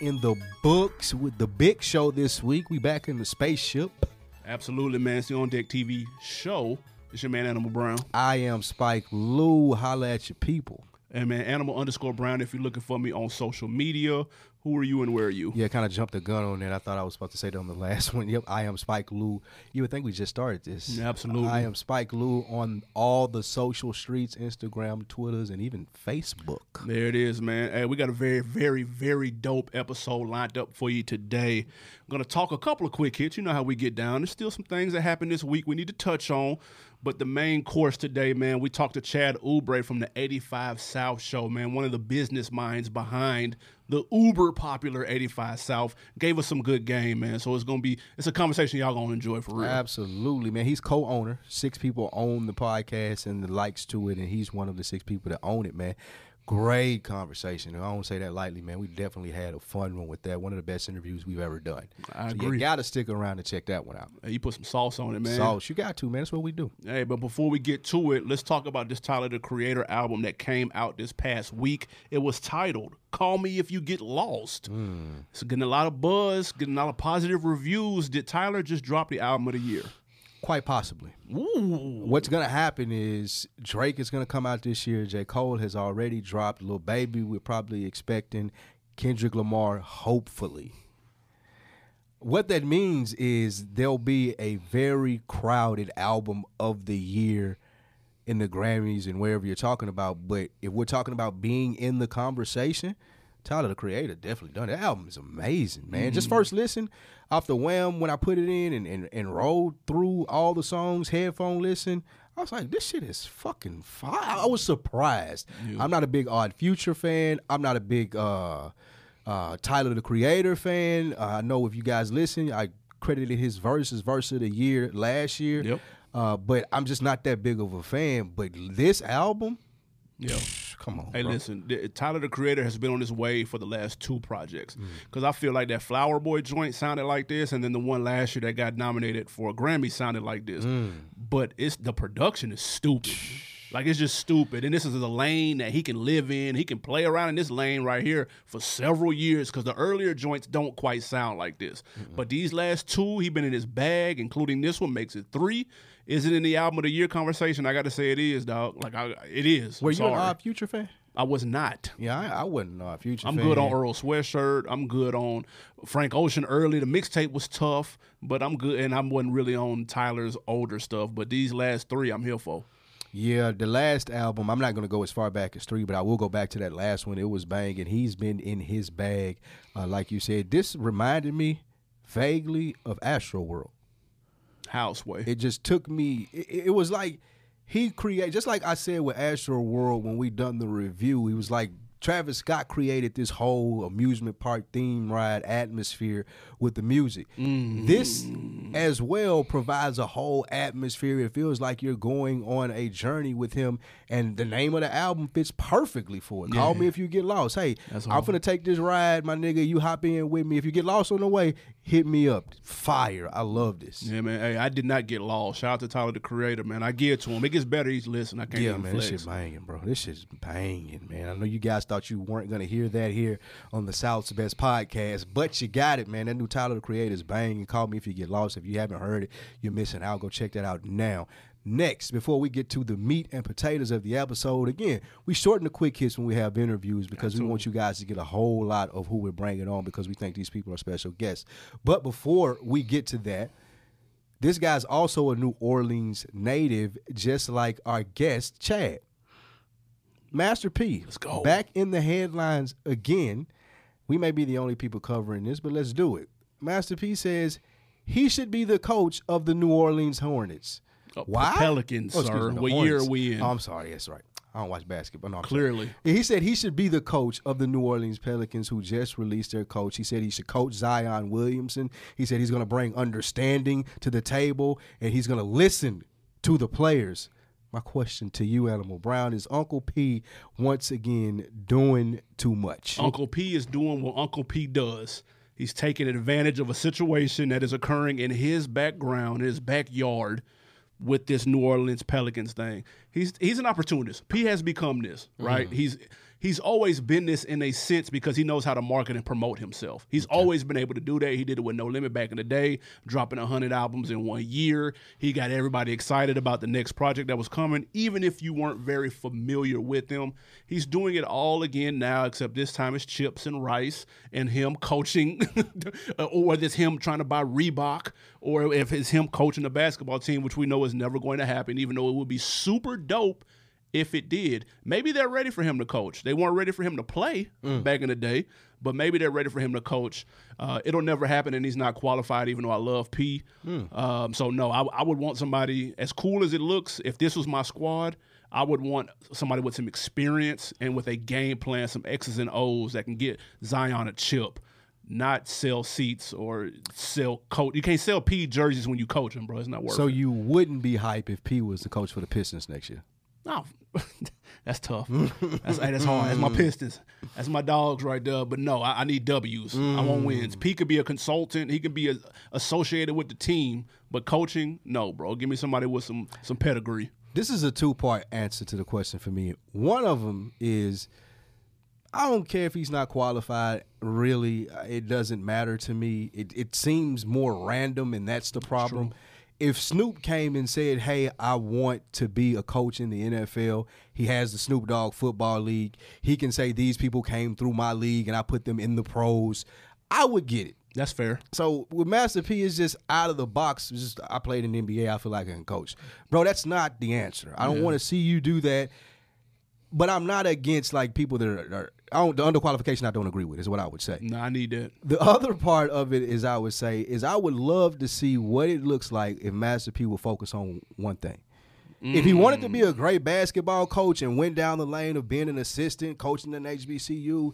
in the books with the big show this week. We back in the spaceship. Absolutely, man. It's the On Deck TV show. It's your man, Animal Brown. I am Spike Lou. Holla at your people. And man, Animal underscore Brown if you're looking for me on social media. Who are you and where are you? Yeah, kind of jumped the gun on that. I thought I was supposed to say that on the last one. Yep, I am Spike Lou. You would think we just started this. Yeah, absolutely. I am Spike Lou on all the social streets, Instagram, Twitters, and even Facebook. There it is, man. Hey, we got a very, very, very dope episode lined up for you today. I'm gonna talk a couple of quick hits. You know how we get down. There's still some things that happened this week we need to touch on. But the main course today, man, we talked to Chad Oubre from the 85 South show, man, one of the business minds behind the uber popular 85 South. Gave us some good game, man. So it's gonna be it's a conversation y'all gonna enjoy for real. Absolutely, man. He's co-owner. Six people own the podcast and the likes to it, and he's one of the six people that own it, man. Great conversation. I don't say that lightly, man. We definitely had a fun one with that. One of the best interviews we've ever done. I so agree. You got to stick around and check that one out. Hey, you put some sauce on it, man. Sauce, you got to, man. That's what we do. Hey, but before we get to it, let's talk about this Tyler the Creator album that came out this past week. It was titled Call Me If You Get Lost. Mm. It's getting a lot of buzz, getting a lot of positive reviews. Did Tyler just drop the album of the year? Quite possibly. Ooh. What's gonna happen is Drake is gonna come out this year. J. Cole has already dropped. Lil Baby, we're probably expecting Kendrick Lamar, hopefully. What that means is there'll be a very crowded album of the year in the Grammys and wherever you're talking about. But if we're talking about being in the conversation, Tyler the Creator definitely done. That album is amazing, man. Just first listen off the wham when I put it in and, and, and rolled through all the songs, headphone listen. I was like, this shit is fucking fire. I was surprised. I'm not a big Odd Future fan. I'm not a big uh, uh, Tyler the Creator fan. Uh, I know if you guys listen, I credited his verses verse of the year last year. Yep. Uh, but I'm just not that big of a fan. But this album, Yeah. Come on. Hey, bro. listen, the- Tyler the Creator has been on his way for the last two projects Mm. because I feel like that Flower Boy joint sounded like this, and then the one last year that got nominated for a Grammy sounded like this. Mm. But it's the production is stupid. Like it's just stupid, and this is a lane that he can live in. He can play around in this lane right here for several years because the earlier joints don't quite sound like this. But these last two, he been in his bag, including this one, makes it three. Is it in the album of the year conversation? I got to say it is, dog. Like I, it is. Were I'm you an sorry. Odd Future fan? I was not. Yeah, I, I wasn't a Future fan. I'm fan. good on Earl Sweatshirt. I'm good on Frank Ocean early. The mixtape was tough, but I'm good. And I wasn't really on Tyler's older stuff. But these last three, I'm here for. Yeah, the last album, I'm not going to go as far back as three, but I will go back to that last one. It was banging. He's been in his bag, uh, like you said. This reminded me vaguely of Astro World. Houseway. It just took me. It, it was like he created, just like I said with Astro World when we done the review. He was like Travis Scott created this whole amusement park theme ride atmosphere with the music. Mm-hmm. This as well provides a whole atmosphere. It feels like you're going on a journey with him, and the name of the album fits perfectly for it. Call me if you get lost. Hey, That's I'm gonna take this ride, my nigga. You hop in with me. If you get lost on the way, hit me up. Fire. I love this. yeah, man. Hey, I did not get lost. Shout out to Tyler, the creator, man. I give it to him. It gets better each listen. I can't Yeah, man, this flex. shit banging, bro. This shit's banging, man. I know you guys thought you weren't gonna hear that here on the South's Best Podcast, but you got it, man. That new Tyler the Creator is banging. Call me if you get lost. If you haven't heard it, you're missing out. Go check that out now. Next, before we get to the meat and potatoes of the episode, again, we shorten the quick hits when we have interviews because we want you guys to get a whole lot of who we're bringing on because we think these people are special guests. But before we get to that, this guy's also a New Orleans native, just like our guest, Chad. Master P. Let's go. Back in the headlines again. We may be the only people covering this, but let's do it. Master P says he should be the coach of the New Orleans Hornets. Uh, Why? Pelicans, Oh, sir. me, What Hornets. year are we in? Oh, I'm sorry. That's right. I don't watch basketball. No. Clearly. He said he should be the coach of the New Orleans Pelicans who just released their coach. He said he should coach Zion Williamson. He said he's going to bring understanding to the table and he's going to listen to the players. My question to you, Animal Brown, is Uncle P once again doing too much? Uncle P is doing what Uncle P does. He's taking advantage of a situation that is occurring in his background, in his backyard, with this New Orleans Pelicans thing. he's he's an opportunist. P has become this, right? Mm-hmm. He's he's always been this in a sense because he knows how to market and promote himself. He's always been able to do that. He did it with No Limit back in the day, dropping hundred albums in one year. He got everybody excited about the next project that was coming, even if you weren't very familiar with him. He's doing it all again now, except this time it's chips and rice and him coaching, or it's him trying to buy Reebok, or if it's him coaching the basketball team, which we know is never going to happen, even though it would be super dope if it did. Maybe they're ready for him to coach. They weren't ready for him to play back in the day, but maybe they're ready for him to coach. Uh, it'll never happen, and he's not qualified, even though I love P. Um, so, no, I, I would want somebody, as cool as it looks, if this was my squad, I would want somebody with some experience and with a game plan, some X's and O's that can get Zion a chip. Not sell seats or sell coach. You can't sell P jerseys when you coach them, bro. It's not worth So it. you wouldn't be hype if P was the coach for the Pistons next year. No, that's tough. That's hey, that's hard. That's my mm. Pistons. That's my dogs right there. But no, I, I need W's. I want mm. wins. P could be a consultant. He could be a, associated with the team, but coaching, no, bro. Give me somebody with some some pedigree. This is a two part answer to the question for me. One of them is I don't care if he's not qualified. Really, uh, it doesn't matter to me. It, it seems more random, and that's the problem. If Snoop came and said, "Hey, I want to be a coach in the NFL," he has the Snoop Dogg Football League. He can say these people came through my league, and I put them in the pros. I would get it. That's fair. So with Master P is just out of the box. Just I played in the NBA. I feel like I can coach, bro. That's not the answer. I don't want to see you do that. But I'm not against like people that are. are I don't, the underqualification I don't agree with is what I would say. No, I need that. The other part of it is I would say is I would love to see what it looks like if Master P would focus on one thing. If he wanted to be a mm. great basketball coach and went down the lane of being an assistant coaching an HBCU,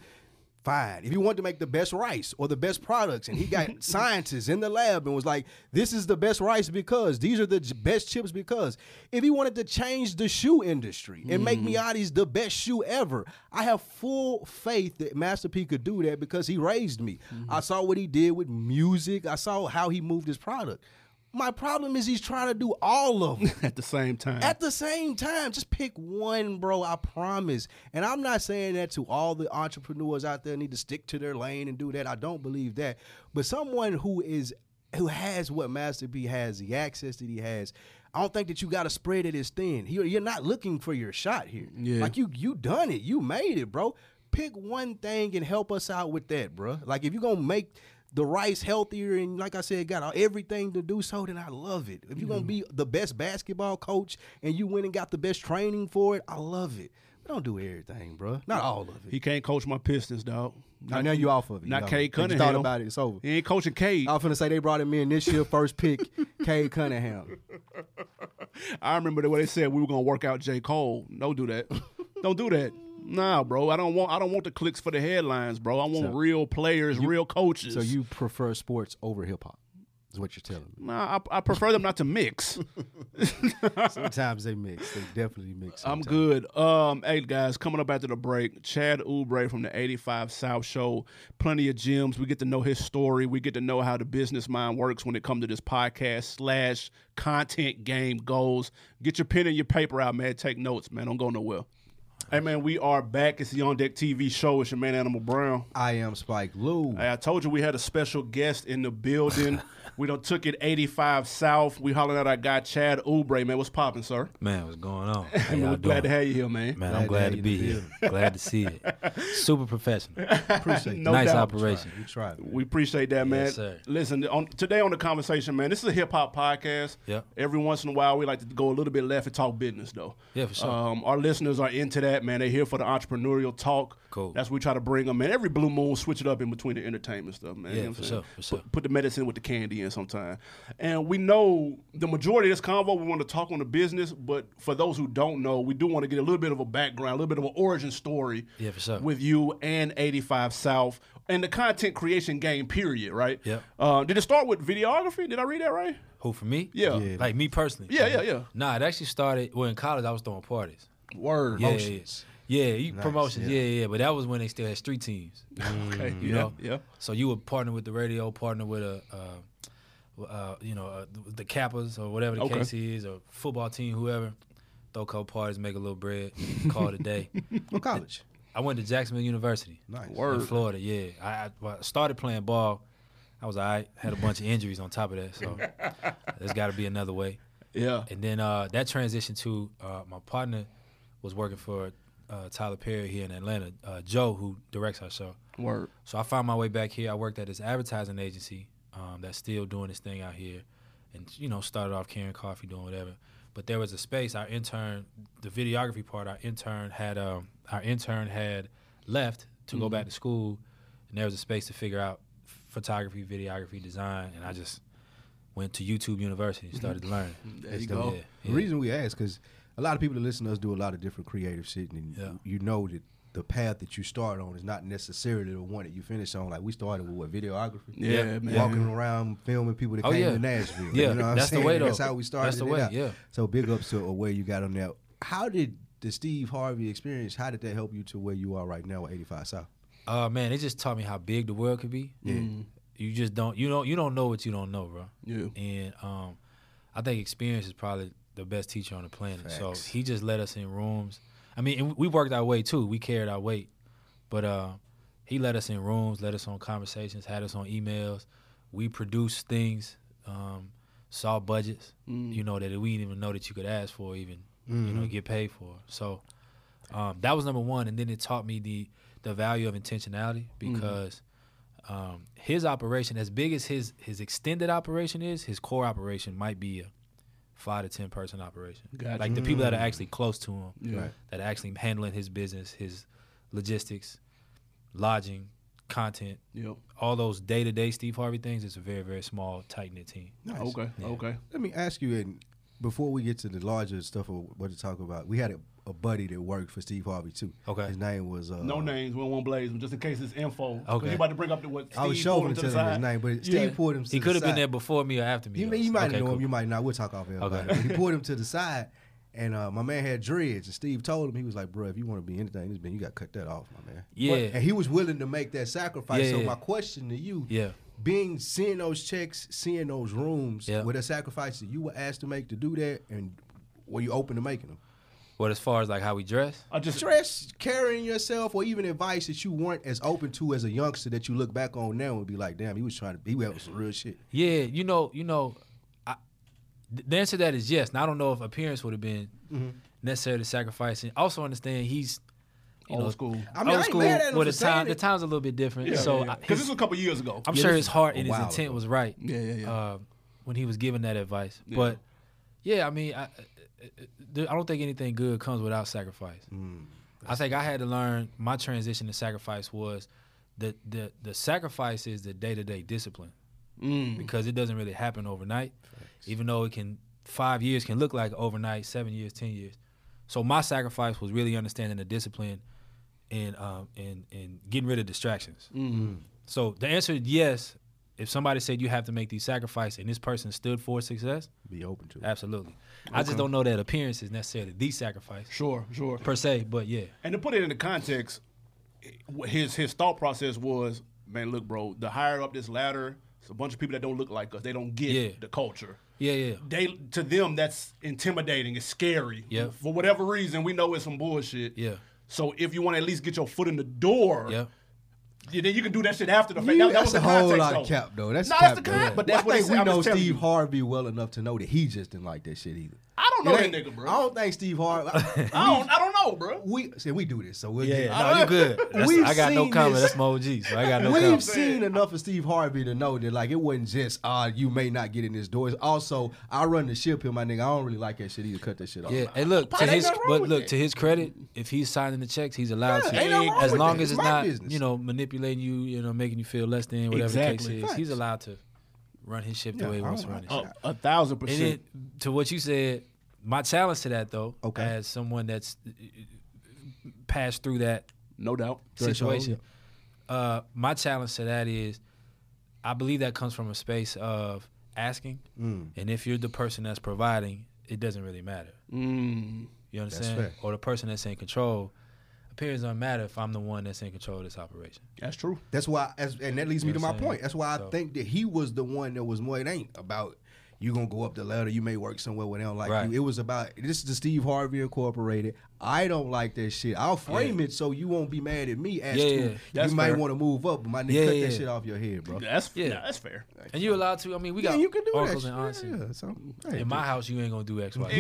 fine. If he wanted to make the best rice or the best products and he got scientists in the lab and was like, this is the best rice because these are the j- best chips because if he wanted to change the shoe industry and make mm-hmm. Miati's the best shoe ever, I have full faith that Master P could do that because he raised me. I mm-hmm. saw what he did with music. I saw how he moved his product. My problem is he's trying to do all of them. At the same time, At the same time, just pick one, bro. I promise. And I'm not saying that to all the entrepreneurs out there need to stick to their lane and do that. I don't believe that. But someone who is who has what Master P has, the access that he has, I don't think that you got to spread it as thin. You're, you're not looking for your shot here. Yeah. Like you, you done it. You made it, bro. Pick one thing and help us out with that, bro. Like if you're gonna make the rice healthier and like I said, got everything to do so, then I love it. If you're gonna mm-hmm. be the best basketball coach and you went and got the best training for it, I love it. But don't do everything, bro. Not all of it. he can't coach my Pistons, dog. Now, now you off of it. Not you Cade know. You Cunningham. thought about it. It's over. He ain't coaching Cade. I was finna say they brought him in this year, first pick, Cade Cunningham. I remember the way they said we were gonna work out J. Cole. Don't do that. don't do that. Nah, bro. I don't want. I don't want the clicks for the headlines, bro. I want So- real players, real coaches. So you prefer sports over hip hop? Is what you're telling me. Nah, I, I prefer them not to mix. Sometimes they mix. They definitely mix. I'm good. Um, hey guys, coming up after the break, Chad Oubre from the 85 South Show. Plenty of gems. We get to know his story. We get to know how the business mind works when it comes to this podcast slash content game goals. Get your pen and your paper out, man. Take notes, man. Don't go nowhere. Hey man, we are back. It's the On Deck TV show. It's your man Animal Brown. I am Spike Lou. Hey, I told you we had a special guest in the building. we don't took it 85 South. We hollering at our guy Chad Oubre, man. What's popping, sir? Man, what's going on? How Man, we're glad to have you here, man. Man, Glad I'm glad have to be in the here. glad to see it. Super professional. Appreciate No it. nice doubt. operation. You tried. man. We appreciate that, man. Yes, sir. Listen, on, today on the conversation, man, this is a hip hop podcast. Yep. Every once in a while, we like to go a little bit left and talk business, though. Yeah, for sure. Um, our listeners are into that, man. They're here for the entrepreneurial talk. Cool. That's what we try to bring them, man. Every blue moon, switch it up in between the entertainment stuff, man. Yeah, You know for sure, for sure. Put, put the medicine with the candy in sometime. And we know the majority of this convo, we want to talk on the business, but for those who don't know, we do want to get a little bit of a background, a little bit of an origin story Yeah, for sure. with you and 85 South and the content creation game, period, right? Yep. Uh, did it start with videography? Did I read that right? Who for me? Yeah. Yeah. Like me personally. Yeah, yeah, yeah. Nah, it actually started. Well, in college, I was throwing parties. Word. Yeah, Promotions. Yeah, yeah, you, Nice, promotions. yeah. Yeah. yeah, But that was when they still had street teams. Okay. You yeah, know? yeah. So you would partner with the radio, partner with a, uh, uh, you know, uh, the Kappas or whatever the Okay. case is, or football team, whoever. throw a couple parties, make a little bread, call it a day. What college? I went to Jacksonville University Nice. in Word. Florida. Yeah, I, I started playing ball. I was all right. Had a bunch of injuries on top of that, so there's got to be another way. Yeah. And then uh, that transition to uh, my partner was working for uh, Tyler Perry here in Atlanta, uh, Joe, who directs our show. Word. So I found my way back here. I worked at this advertising agency um, that's still doing this thing out here, and you know started off carrying coffee, doing whatever. But there was a space. Our intern, the videography part, our intern had um, our intern had left to go back to school, and there was a space to figure out photography, videography, design, and I just went to YouTube University and started to learn. There you go. yeah, The reason we ask because a lot of people that listen to us do a lot of different creative shit, and Yeah. you know that the path that you start on is not necessarily the one that you finish on. Like we started with what videography, Yeah, Yeah. man. walking around filming people that Oh, came yeah. to Nashville. Yeah, you know what I'm that's the way, though. That's how we started. That's the way, out. yeah. So big ups to where you got on that. How did the Steve Harvey experience? How did that help you to where you are right now with 85 South? Uh, man, it just taught me how big the world could be. Yeah. You just don't you don't you don't know what you don't know, bro. Yeah. And um, I think experience is probably the best teacher on the planet. So he just let us in rooms. I mean, and we worked our way too. We carried our weight, but uh, he let us in rooms, let us on conversations, had us on emails. We produced things, um, saw budgets, Mm. you know, that we didn't even know that you could ask for, even you Mm-hmm. know, get paid for. So um, that was number one, and then it taught me the the value of intentionality because um, his operation, as big as his his extended operation is, his core operation might be a five to ten person operation. Gotcha. Like the people that are mm. actually close to him, Yeah. Right. that are actually handling his business, his logistics, lodging, content, Yep. all those day to day Steve Harvey things. It's a very very small tight knit team. Nice. Okay. Yeah. Okay. Let me ask you, and before we get to the larger stuff of what to talk about, we had a, a buddy that worked for Steve Harvey too. Okay. His name was uh, No names. We don't want blaze them just in case it's info. 'Cause Okay. You about to bring up the what? I was Steve showing pulled him to to the him his side? name, but Yeah. Steve pulled him. To He the could have been side. there before me or after me. You, you might Okay, know cool. him, you might not. We'll talk off air about Okay. it. But he pulled him to the side, and uh, my man had dreads. And Steve told him he was like, "Bro, if you want to be anything in this band, you got to cut that off, my man." Yeah. and he was willing to make that sacrifice. Yeah, so yeah. my question to you, Yeah. being seeing those checks, seeing those rooms, Yeah. were there sacrifices you were asked to make to do that, and were you open to making them? But as far as like how we dress, I just Stress, carrying yourself, or even advice that you weren't as open to as a youngster that you look back on now and be like, "Damn, he was trying to be with some real shit." Yeah, you know, you know, I, the answer to that is yes. Now I don't know if appearance would have been Mm-hmm. necessarily sacrificing. Also understand he's you old know, school. I mean, I old ain't school. mad at him well, for the time saying the time's a little bit different. Yeah, so yeah, I- because this was a couple years ago. I'm Yeah, sure his heart and his intent ago. was right. Yeah, yeah, yeah. Uh, when he was giving that advice, Yeah. but yeah, I mean, I, I- don't think anything good comes without sacrifice. Mm. I think I had to learn my transition to sacrifice was the the the sacrifice is the day to day discipline Mm. because it doesn't really happen overnight. Even though it can five years can look like overnight, seven years, ten years. So my sacrifice was really understanding the discipline and um and and getting rid of distractions. Mm. So the answer is yes. If somebody said you have to make these sacrifices and this person stood for success, Be open to. it. absolutely. I just don't know that appearance is necessarily the sacrifice Sure, sure. per se, but yeah. And to put it into context, his his thought process was, man, look, bro, the higher up this ladder, it's a bunch of people that don't look like us. They don't get Yeah. the culture. Yeah, yeah. They to them that's intimidating. It's scary. Yeah. For whatever reason, we know it's some bullshit. Yeah. So if you want to at least get your foot in the door, Yeah. Yeah, then you can do that shit after the fact. You- That- that that's was a whole context, lot though. of cap, though. That's No, cap, that's the though. con- but that's what I it think we know Steve you. Harvey well enough to know that he just didn't like that shit either. I don't know that nigga, bro. I don't think Steve Harvey. I don't, I don't know, bro. we see we do this, so we'll Yeah, get. no, you good. That's- I got no comment. this. That's my OG, so I got no comment. We've comment. seen enough of Steve Harvey to know that like it wasn't just uh you may not get in this door. It's also I run the ship here, my nigga. I don't really like that shit either. Cut that shit off. Yeah, and look to his, but look to his credit, if he's signing the checks, he's allowed to, ain't nothing wrong as long as It's it's not, you know, manipulating you, you know, making you feel less than whatever Exactly. the case is. Facts. He's allowed to run his ship the Yeah, way he wants to run his ship. A, thousand And percent. then to what you said, my challenge to that though, Okay. as someone that's uh, passed through that no doubt. situation. Uh, my challenge to that is, I believe that comes from a space of asking, Mm. and if you're the person that's providing, it doesn't really matter. Mm. You understand? Or the person that's in control. Appearance don't matter if I'm the one that's in control of this operation. That's true. That's why, as, and that leads me to my saying? point. That's why I think that he was the one that was more. It ain't about you gonna go up the ladder. You may work somewhere where they don't like Right. you. It was about this is the Steve Harvey Incorporated. I don't like that shit. I'll frame it so you won't be mad at me as Yeah, to yeah. That's you might want to move up, but my nigga, Yeah, cut yeah. that shit off your head, bro. That's Yeah. yeah, that's fair. And you allowed to. I mean, we yeah, got you can do uncles that. and aunts. shit. and- Yeah, so, hey, In my house, you ain't gonna do X, Y.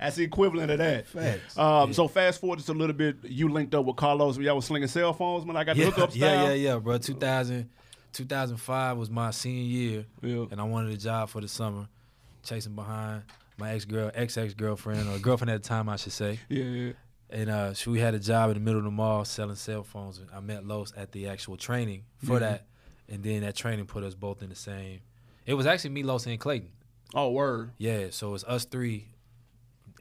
That's the equivalent of that. Facts. Um, So fast forward just a little bit. You linked up with Karlous. Y'all was slinging cell phones when I got the yeah, hookup yeah, style. yeah, yeah, bro. 2000, 2005 was my senior year, Yeah. and I wanted a job for the summer, chasing behind my ex girl, ex ex girlfriend, or girlfriend at the time, I should say. Yeah, yeah. And uh, she, we had a job in the middle of the mall selling cell phones. And I met Los at the actual training for Yeah. that, and then that training put us both in the same. It was actually me, Los, and Clayton. Oh, word. Yeah, so it's us three,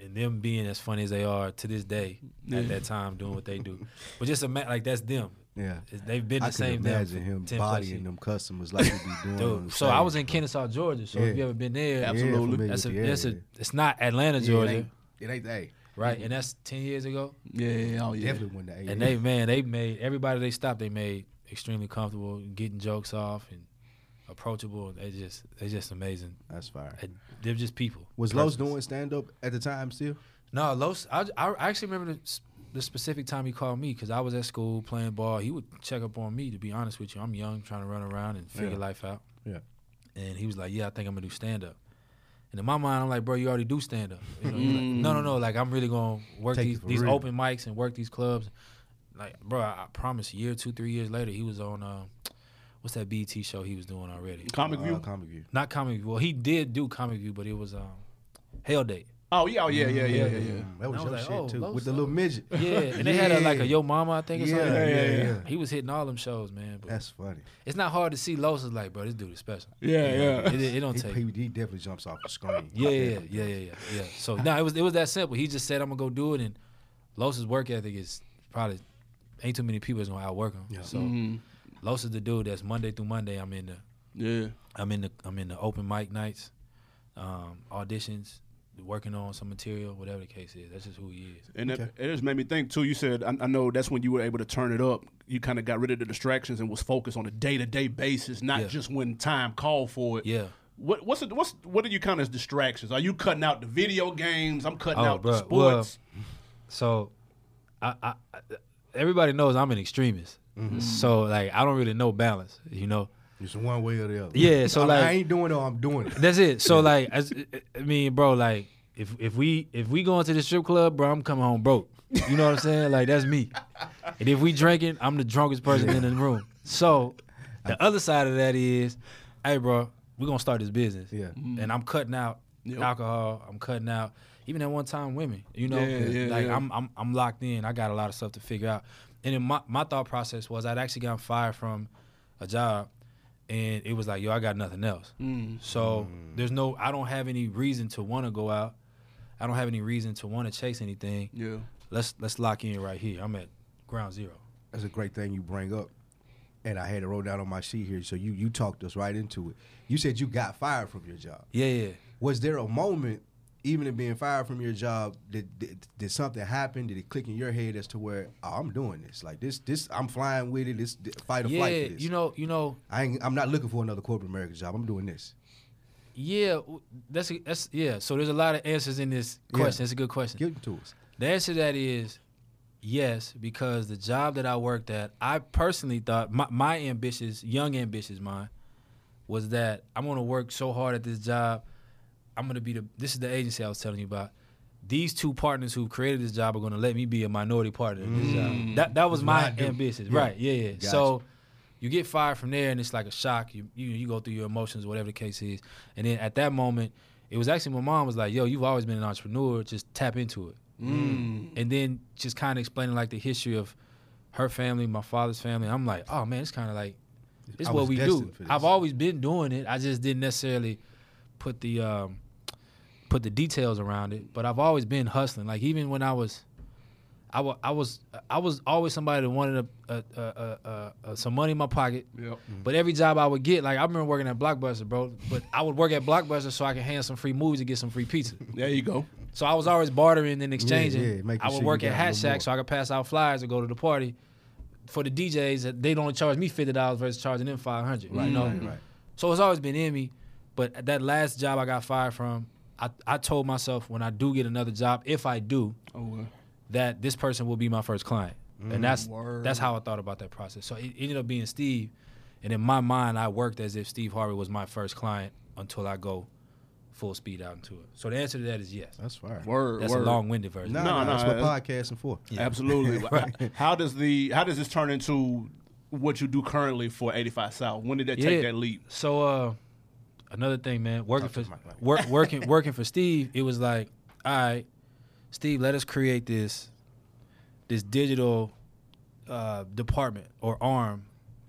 and them being as funny as they are to this day Yeah. at that time doing what they do. But just ima- like that's them. Yeah. They've been the I can same them imagine him 10 bodying them customers like he be doing. Dude, so I was in. Kennesaw, Georgia. So Yeah. if you ever been there, Absolutely. that's a, that's a, it's not Atlanta, Yeah, Georgia, It ain't, it ain't they. right? And that's ten years ago. Yeah, yeah, oh yeah. Definitely went to A. And they, man, they made everybody they stopped. They made extremely comfortable, getting jokes off and approachable. They just, they just amazing. That's fire. And They're just people. Was Los doing stand up at the time still? No, Los. I, I actually remember the, the specific time he called me because I was at school playing ball. He would check up on me. To be honest with you, I'm young, trying to run around and figure Yeah. life out. Yeah. And he was like, "Yeah, I think I'm gonna do stand up." And in my mind, I'm like, "Bro, you already do stand up." You know, he's like, no, no, no. Like I'm really gonna work Take these these real. open mics and work these clubs. Like, bro, I, I promise. A year, two, three years later, he was on um, what's that BT show he was doing already? Comic Uh, View. Comic View. Not Comic View. Well, he did do Comic View, but it was um, Hell Date. Oh yeah, oh yeah, yeah, yeah, yeah, yeah. Mm, That was I was your like, shit oh, too, Los with the little midget. Yeah, and they had a, like a Yo Mama, I think, or Yeah, something. yeah, yeah, yeah. yeah. He was hitting all them shows, man. But That's funny. it's not hard to see Los is like, bro, this dude is special. Yeah, yeah. It, it don't He, take. he, he definitely jumps off the screen. Yeah, yeah, yeah, yeah, yeah, yeah. So no, it was it was that simple. He just said I'm gonna go do it, and Los's work ethic is probably ain't too many people that's gonna outwork him. Yeah. So Mhm. Los is the dude that's Monday through Monday. I'm in the Yeah. I'm in the I'm in the open mic nights, um, auditions, working on some material, whatever the case is. That's just who he is. And Okay. it, it just made me think too. You said I, I know that's when you were able to turn it up. You kind of got rid of the distractions and was focused on a day to day basis, not Yeah. just when time called for it. Yeah. What what's it, what's what are you count as distractions? Are you cutting out the video games? I'm cutting Oh, out the bruh, sports. So, I, I, I everybody knows I'm an extremist. Mm-hmm. So like I don't really know balance, you know. It's one way or the other. Yeah, so I, mean, like- I ain't doing it. or I'm doing it. That's it. So like, as, I mean, bro, like if if we if we going to the strip club, bro, I'm coming home broke. You know what I'm saying? Like that's me. And if we drinking, I'm the drunkest person in the room. So the other side of that is, hey, bro, we gonna start this business. Yeah. And I'm cutting out Yep. alcohol. I'm cutting out even at one time women. You know, Yeah, yeah, like yeah. I'm I'm I'm locked in. I got a lot of stuff to figure out. And then my my thought process was I'd actually gotten fired from a job, and it was like, yo, I got nothing else. Mm. So there's no, I don't have any reason to want to go out. I don't have any reason to want to chase anything. Yeah. Let's let's lock in right here. I'm at ground zero. That's a great thing you bring up. And I had it wrote down on my sheet here. So you you talked us right into it. You said you got fired from your job. Yeah, yeah. Was there a moment, even in being fired from your job, did, did did something happen? Did it click in your head as to where oh, I'm doing this? Like this, this I'm flying with it. This fight or yeah, flight for this. you know, you know, I ain't, I'm not looking for another corporate America job. I'm doing this. yeah. That's that's yeah. So there's a lot of answers in this question. Yeah. It's a good question. Give it to us. The answer to that is yes, because the job that I worked at, I personally thought my, my ambitious, young ambitious mind, was that I'm gonna work so hard at this job. I'm gonna be the this is the agency I was telling you about. These two partners who created this job are gonna let me be a minority partner in this job. That that was That's what I my ambition. Yeah. Right, yeah, yeah. Gotcha. So you get fired from there and it's like a shock. You, you you go through your emotions, whatever the case is. And then at that moment, it was actually my mom was like, "Yo, you've always been an entrepreneur. Just tap into it." Mm. And then just kind of explaining like the history of her family, my father's family. I'm like, "Oh man, it's kind of like it's I what we do." destined for this. I've always been doing it. I just didn't necessarily put the um, put the details around it. But I've always been hustling. Like even when I was. I was I was always somebody that wanted a, a, a, a, a, a, some money in my pocket, Yep. but every job I would get, like I remember working at Blockbuster, bro. But I would work at Blockbuster so I could hand some free movies and get some free pizza. There you go. So I was always bartering and exchanging. yeah, making I would sure work at got Hat. Shack so I could pass out flyers and go to the party. For the DJs, that they'd only charge me fifty dollars versus charging them five hundred. Right, you know? right, right. So it's always been in me. But that last job I got fired from, I, I told myself when I do get another job, if I do, Oh, that this person will be my first client. and that's word. that's how I thought about that process. So it ended up being Steve. And in my mind, I worked as if Steve Harvey was my first client until I go full speed out into it. So the answer to that is yes. That's fire. word. That's word. a long-winded version. No, No, no, no, that's what uh, podcasting for. Absolutely. How does the how does this turn into what you do currently for 85 South? When did that take Yeah. that leap? So uh, another thing, man, working for the mic, like- work, working working for Steve, it was like, all right, Steve, let us create this this digital uh, department or arm,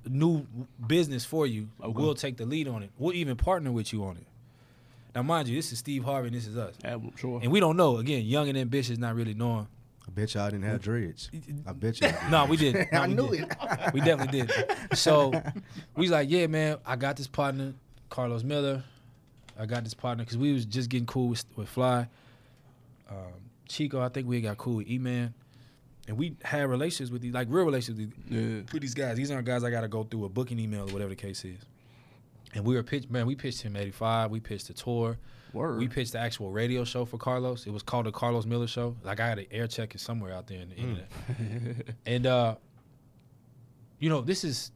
new business for you. Okay. We'll take the lead on it. We'll even partner with you on it. Now, mind you, this is Steve Harvey and this is us, Yeah, sure. and we don't know. Again, young and ambitious, not really knowing. I bet y'all didn't have dreads. I bet y'all. No, we didn't. No, I we knew didn't. it. we definitely did. So we was like, yeah, man, I got this partner, Karlous Miller. I got this partner because we was just getting cool with, with Fly. Um, Chico, I think we got cool with E Man. And we had relationships with these, like real relationships with, yeah. with these guys. These aren't guys I got to go through a booking email or whatever the case is. And we were pitched, man, we pitched him 85. We pitched the tour. Word. We pitched the actual radio show for Karlous. It was called the Karlous Miller Show. Like I had an air check somewhere out there in the internet. and uh, you know, this is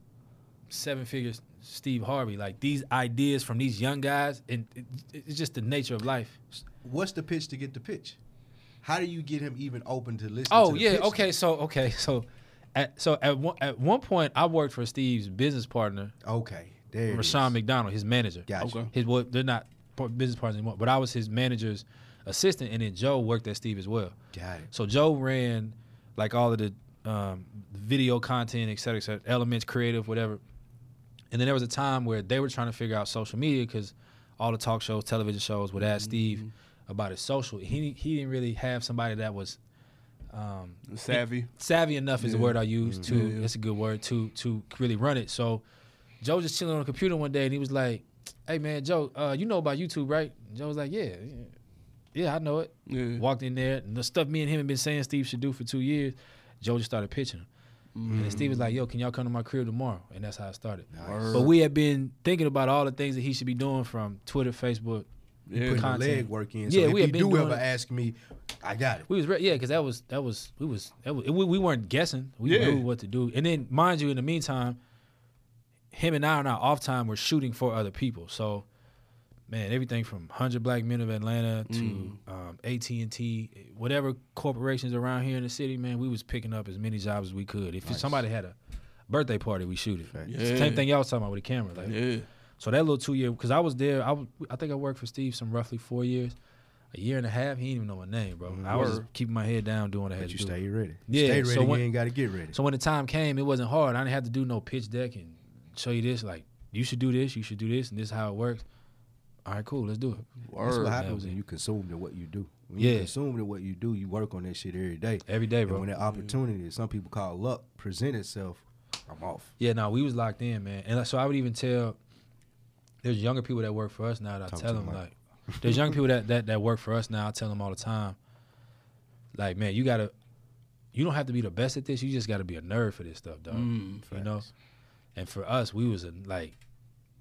seven figures Steve Harvey. Like these ideas from these young guys, and it, it's just the nature of life. What's the pitch to get the pitch? How do you get him even open to listen? Oh to the yeah, pitch? okay. So okay, so at so at one at one point I worked for Steve's business partner, Okay, there. Rushion. McDonald, his manager. Gotcha. Okay. His well, they're not business partners anymore, but I was his manager's assistant, and then Joe worked at Steve as well. Got it. So Joe ran like all of the um, video content, et cetera, et cetera, elements, creative, whatever. And then there was a time where they were trying to figure out social media because all the talk shows, television shows would ask Steve about his social. He he didn't really have somebody that was um, Savvy. savvy enough is the word I use to Yeah. it's a good word to to really run it. So Joe just chilling on the computer one day and he was like, "Hey man, Joe, uh, you know about YouTube, right?" And Joe was like, "Yeah, yeah, yeah, I know it." Yeah. Walked in there, and the stuff me and him had been saying Steve should do for two years. Joe just started pitching him. And Steve was mm. like, "Yo, can y'all come to my crib tomorrow?" And that's how it started. Word. But we had been thinking about all the things that he should be doing from Twitter, Facebook. Yeah. Putting content. leg work in. So Yeah, if we he had been do doing ever it. ask me, I got it. We was re- yeah, because that was that was we was, that was we, we weren't guessing. We Yeah. knew what to do. And then mind you, in the meantime, him and I on our off time were shooting for other people. So man, everything from Hundred Black Men of Atlanta to Mm. um, AT and T, whatever corporations around here in the city, man, we was picking up as many jobs as we could. If Nice. somebody had a birthday party, we shoot it. Fact. It's the Yeah. Same thing y'all was talking about with the camera. Like, Yeah. so that little two year, because I was there, I was, I think I worked for Steve some roughly four years, a year and a half. He didn't even know my name, bro. I was keeping my head down, doing what I had But to you do. stay ready. Yeah, Stay so ready. when- you ain't got to get ready. So when the time came, it wasn't hard. I didn't have to do no pitch deck and show you this. Like, you should do this, you should do this, and this is how it works. All right, cool, let's do it. That's what happens when you consume to what you do. When you Yeah. consume to what you do, you work on that shit every day. Every day, And bro. when that opportunity, that some people call luck, present itself, I'm off. Yeah, no, we was locked in, man. And so I would even tell there's younger people that work for us now that I Talk tell to them the like there's young people that, that that work for us now. I tell them all the time, like, man, you gotta you don't have to be the best at this. You just gotta be a nerd for this stuff, dog. Mm, you know. And for us, we was a, like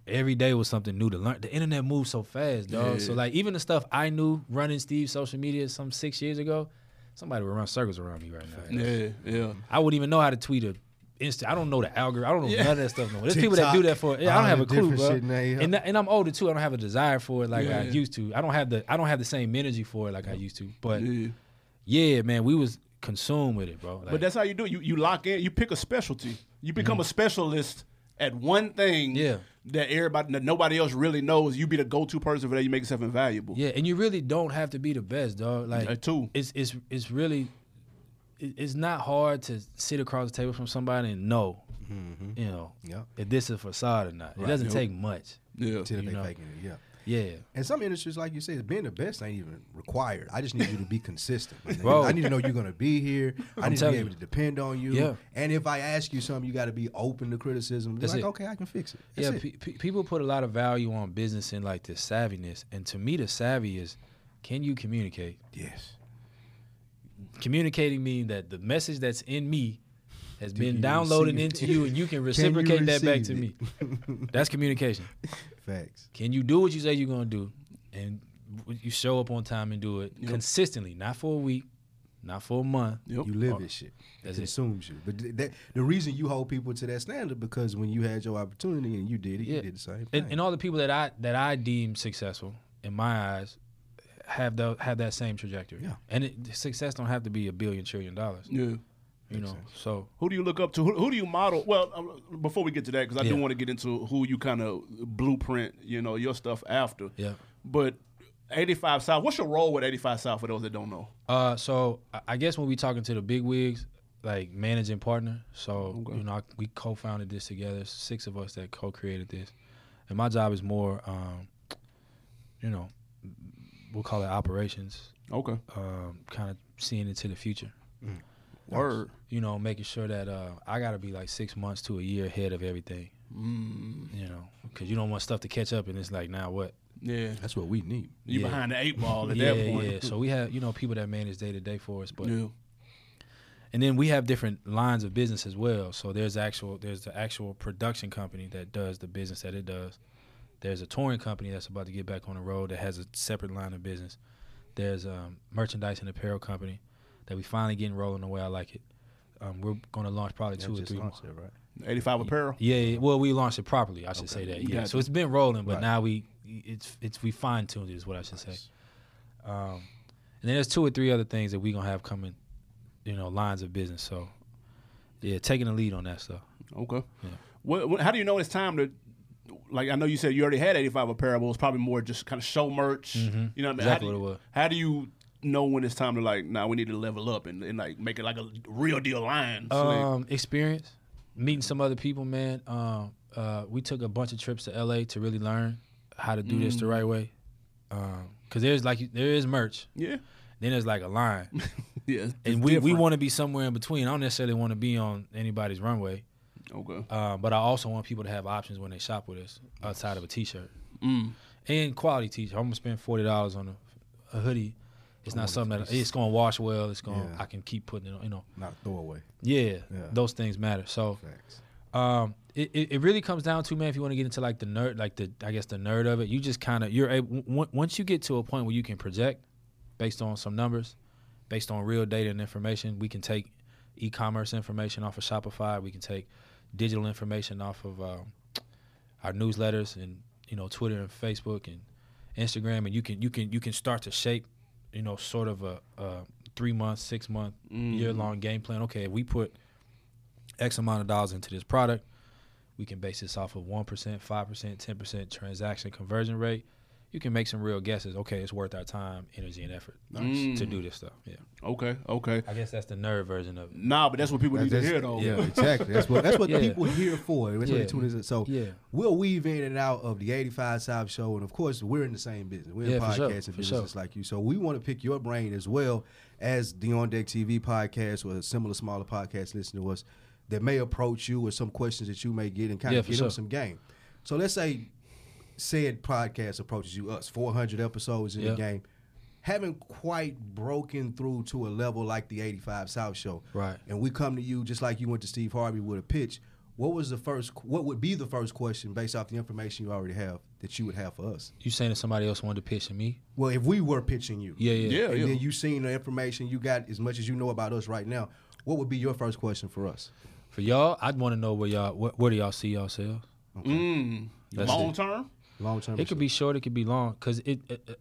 every day was something new to learn. The internet moves so fast, dog. So like even the stuff I knew running Steve's social media some six years ago, somebody would run circles around me right now. Yeah. Yeah. I wouldn't even know how to tweet a Insta. I don't know the algorithm. I don't know Yeah. none of that stuff. No more. There's people that do that for. Yeah, I don't have a clue, bro. now, yeah. And and I'm older too. I don't have a desire for it like I Yeah. used to. I don't have the I don't have the same energy for it like I used to. But Yeah. yeah, man, we was consumed with it, bro. Like, But that's how you do it. You you lock in. You pick a specialty. You become mm-hmm. a specialist at one thing. Mm-hmm. Yeah. That everybody, that nobody else really knows. You be the go-to person for that. You make yourself invaluable. yeah, and you really don't have to be the best, dog. Like That too. it's it's it's really it's not hard to sit across the table from somebody and know, you know, Yeah. if this is a facade or not. It doesn't Yep. take much. Yeah. Until You know. faking it, yeah. Yeah. And some industries, like you said, being the best ain't even required. I just need you to be consistent. Bro. I need to know you're gonna be here. I need to be able to depend on you. Yeah. And if I ask you something, you got to be open to criticism. Be That's like, it. okay, I can fix it. That's yeah, it. pe- pe- people put a lot of value on business and like this savviness, and to me, the savvy is can you communicate? yes. Communicating means that the message that's in me has Do been downloaded into you, and you can you reciprocate that back to me. That's communication. Facts. Can you do what you say you're gonna do, and you show up on time and do it Yep. consistently, not for a week, not for a month. Yep. You live Oh, this shit. It that's it. consumes you. But th- that, the reason you hold people to that standard because when you had your opportunity and you did it, Yeah. you did the same thing. And, and all the people that I that I deem successful in my eyes have the, have that same trajectory. Yeah. And it, success don't have to be a billion trillion dollars. Yeah. You know. So Who do you look up to? Who, who do you model? Well, uh, before we get to that, because I do want to get into who you kind of blueprint, you know, your stuff after. yeah. But 85 South, what's your role with 85 South for those that don't know? Uh, so I- I guess when we talking to the big wigs, like managing partner. So Okay. you know, I, we co-founded this together. Six of us that co-created this, and my job is more, um, you know, we'll call it operations. Okay. Um, kind of seeing into the future. Word. You know, making sure that uh, I got to be like six months to a year ahead of everything. Mm, You know, because you don't want stuff to catch up, and it's like now what? yeah. That's what we need. You Yeah. behind the eight ball at yeah, that point. yeah. So we have you know people that manage day to day for us, but yeah. and then we have different lines of business as well. So there's actual there's the actual production company that does the business that it does. There's a touring company that's about to get back on the road that has a separate line of business. There's um, merchandise and apparel company that we finally getting rolling the way I like it. Um, we're going to launch probably Yeah, two or three more. launched it, right? 85 apparel. Yeah, yeah, well, we launched it properly. I should Okay. say that. Yeah, so it's been rolling, but Right. now we it's it's we fine tuned it is what I should say. Um, and then there's two or three other things that we gonna have coming, you know, lines of business. So yeah, taking the lead on that stuff. Okay. Yeah. What, what, how do you know it's time to, like, I know you said you already had 85 apparel, but it was probably more just kind of show merch. Mm-hmm. You know what I mean? Exactly how do what it was. How do you know when it's time to, like, now we need to level up and, and like, make it like a real deal line? So Um, experience, meeting some other people, man. Um, uh, we took a bunch of trips to LA to really learn how to do this the right way. Um, cause there's like there is merch, yeah. then there's like a line, Yeah. and we, we want to be somewhere in between. I don't necessarily want to be on anybody's runway, Okay. uh, but I also want people to have options when they shop with us outside of a t-shirt Mm. and quality t-shirt. I'm gonna spend forty dollars on a, a hoodie. It's I not something it that it's gonna wash well. It's gonna Yeah. I can keep putting it on. You know, Not throwaway. yeah, Yeah. those things matter. So. Um, it, it, it really comes down to man. If you want to get into like the nerd, like the I guess the nerd of it, you just kind of you're able, w- once you get to a point where you can project based on some numbers, based on real data and information. We can take e-commerce information off of Shopify. We can take digital information off of um, our newsletters and you know Twitter and Facebook and Instagram, and you can you can you can start to shape you know sort of a, a three month, six month, Mm. year long game plan. Okay, if we put X amount of dollars into this product, we can base this off of one percent, five percent, ten percent transaction conversion rate. You can make some real guesses. Okay, it's worth our time, energy, and effort Nice. to mm. do this stuff. Yeah, Okay. Okay. I guess that's the nerd version of it. Nah, but that's what people need to hear, though. yeah. exactly. That's what that's what Yeah. people here for. That's what they tune in. So Yeah, we'll weave in and out of the 85 South Show, and of course, we're in the same business. We're in Yeah, for sure, podcasting for business sure. like you. So we want to pick your brain as well as the On Deck TV podcast or a similar smaller podcast listening to us that may approach you with some questions that you may get and kind Yeah, of for get them sure. some game. So let's say said podcast approaches you, us 400 episodes in Yeah. the game. Haven't quite broken through to a level like the 85 South Show right. and we come to you just like you went to Steve Harvey with a pitch, what was the first? What would be the first question based off the information you already have that you would have for us? You saying that somebody else wanted to pitch to me? Well, if we were pitching you, Yeah, yeah. Yeah. and then you seen the information you got as much as you know about us right now, what would be your first question for us? For y'all, I'd want to know where y'all where, where do y'all see yourselves? Mm. That's Long it. term. Long term. It could be short, it could be long. Because it, it, it-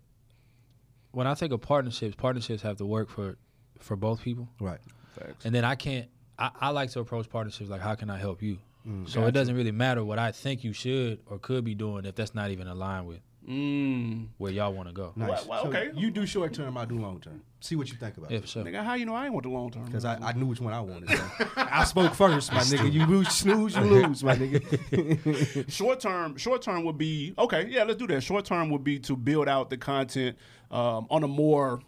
when I think of partnerships, partnerships have to work for for both people. right. Facts. And then I can't. I, I like to approach partnerships like, how can I help you? Mm. So it doesn't really matter what I think you should or could be doing if that's not even aligned with Mm. where y'all want to go. Nice. Well, well, So okay. you do short term, I do long term. See what you think about Yeah, it. for sure. Nigga, how you know I ain't want the long term? Because I, I knew which one I wanted. so. I spoke first, my nigga. You lose, snooze, you lose, my nigga. short term short term would be okay yeah let's do that short term would be to build out the content um, on a more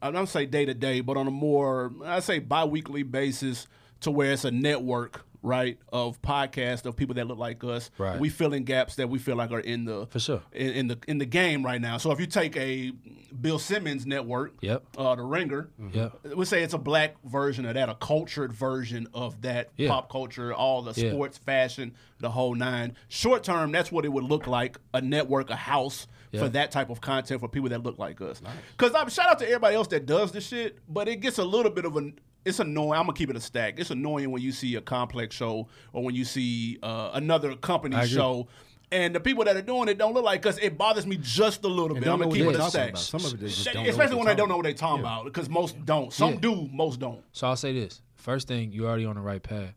i don't say day to day but on a more i say bi-weekly basis to where it's a network right, of podcasts of people that look like us. Right. We fill in gaps that we feel like are in the For sure. in, in the in the game right now. So if you take a Bill Simmons network, Yep. uh, the Ringer, Yep. we say it's a black version of that, a cultured version of that Yeah. pop culture, all the Yeah. sports, fashion, the whole nine. Short term, that's what it would look like a network, a house for that type of content for people that look like us. Because I'm shout out to everybody else that does this shit, but it gets a little bit of an. It's annoying. I'm gonna keep it a stack. It's annoying when you see a complex show or when you see uh, another company show. And the people that are doing it don't look like us. It bothers me just a little bit. I'm gonna keep it a stack. Some of it just don't Especially when they don't know what they're talking about. Because most don't. Some Yeah. do, most don't. So I'll say this. First thing, you're already on the right path.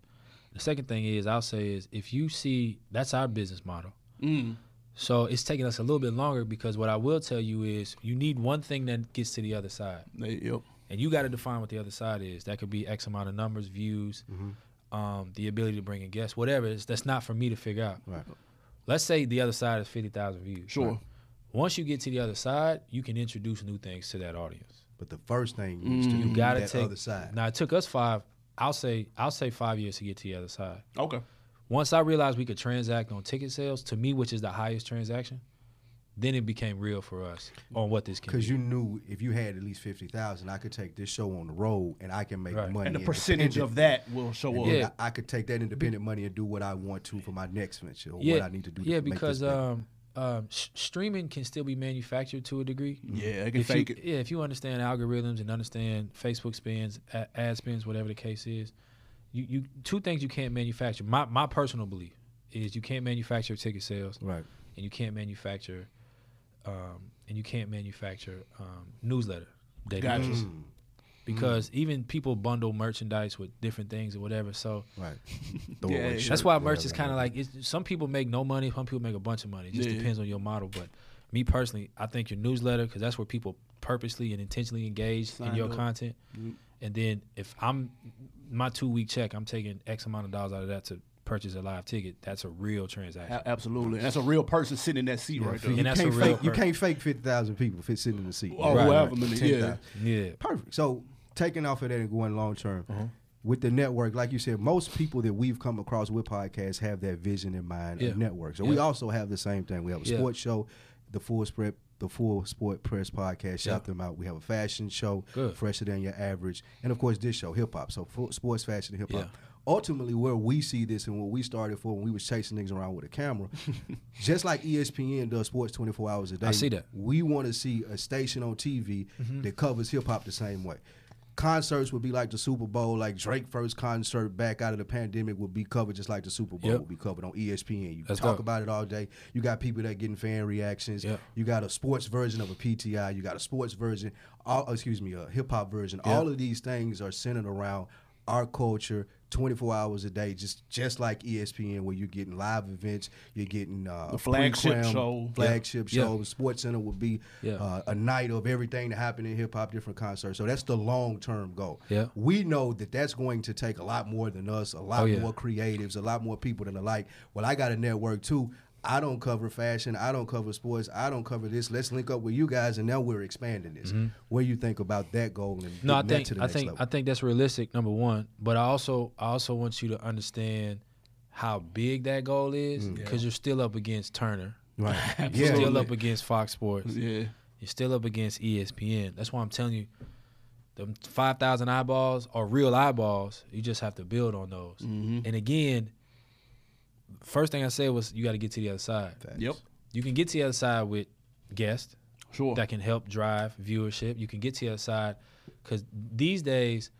The second thing is I'll say is if you see that's our business model. Mm. So it's taking us a little bit longer because what I will tell you is you need one thing that gets to the other side. Yep. And you got to define what the other side is. That could be X amount of numbers, views, um, the ability to bring in guests, whatever. It's, that's not for me to figure out. Right. Let's say the other side is 50,000 views. Sure. Once you get to the other side, you can introduce new things to that audience. But the first thing is to You got to that take other side. Now it took us five. I'll say I'll say five years to get to the other side. Okay. Once I realized we could transact on ticket sales, to me, which is the highest transaction, then it became real for us on what this can do. Because you knew if you had at least fifty thousand, I could take this show on the road and I can make Right. money. And the percentage of that will show And up. Yeah. I, I could take that independent money and do what I want to for my next venture or yeah, what I need to do. yeah, to make because this um, um, sh- streaming can still be manufactured to a degree. Yeah, I can If you, fake it. yeah, if you understand algorithms and understand Facebook spins, a- ad spins, whatever the case is, you, you two things you can't manufacture. My my personal belief is you can't manufacture ticket sales, right. and you can't manufacture, um, and you can't manufacture um, newsletter Gotcha. Mm, because even people bundle merchandise with different things or whatever. So right. Yeah, away yeah. shirt, that's why merch whatever is kind of like it's, some people make no money, some people make a bunch of money. It just Yeah. depends on your model. But me personally, I think your newsletter because that's where people purposely and intentionally engage in your up. content. Mm. And then if I'm my two week check, I'm taking X amount of dollars out of that to purchase a live ticket. That's a real transaction. A- absolutely. That's a real person sitting in that seat be. right You there. And that's can't a real fake. You can't fake fifty thousand people fit sitting in the seat. Or Right, whoever right. many- 10,000. yeah. Yeah. Perfect. So taking off of that and going long term Uh-huh. with the network, like you said, most people that we've come across with podcasts have that vision in mind Yeah. of network. So we also have the same thing. We have a Yeah. sports show, the full spread. The full sport press podcast. Shout Yeah. them out. We have a fashion show, Good. fresher than your average, and of course this show, hip hop. So full sports, fashion, and hip hop. Yeah. Ultimately, where we see this and what we started for when we was chasing niggas around with a camera, just like ESPN does sports twenty four hours a day. I see that. We want to see a station on TV mm-hmm. that covers hip hop the same way. Concerts would be like the Super Bowl, like Drake first concert back out of the pandemic would be covered just like the Super Bowl Yep. would be covered on ESPN. You That's talk dope. about it all day. You got people that getting fan reactions. Yep. You got a sports version of a PTI. You got a sports version. All excuse me, a hip hop version. All of these things are centered around our culture. 24 hours a day, just just like ESPN, where you're getting live events, you're getting uh, The flagship pre-cram, show. flagship Yeah. show. Sports Center would be Yeah. uh, a night of everything that happened in hip hop, different concerts. So that's the long term goal. Yeah. We know that that's going to take a lot more than us, a lot Oh, yeah. more creatives, a lot more people than are like, well, I got a network too. I don't cover fashion. I don't cover sports. I don't cover this. Let's link up with you guys, and now we're expanding this. What do you think about that goal? And Mm-hmm. No, I getting that think to the I next think level? I think that's realistic. Number one, but I also I also want you to understand how big that goal is because you're still up against Turner. right. You're yeah. still up against Fox Sports. Yeah. You're still up against ESPN. That's why I'm telling you, the five thousand eyeballs are real eyeballs. You just have to build on those. Mm-hmm. And again, first thing I said was you got to get to the other side. Yep. You can get to the other side with guests Sure. that can help drive viewership. You can get to the other side because these days,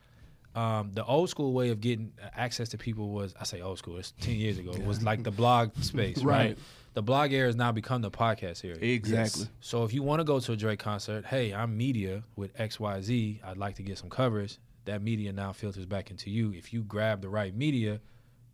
um, the old school way of getting access to people was I say old school. It's ten years ago. It Was like the blog space, right? Right. The blog era has now become the podcast area. exactly. So if you want to go to a Drake concert, hey, I'm media with XYZ. I'd like to get some coverage. That media now filters back into you. If you grab the right media,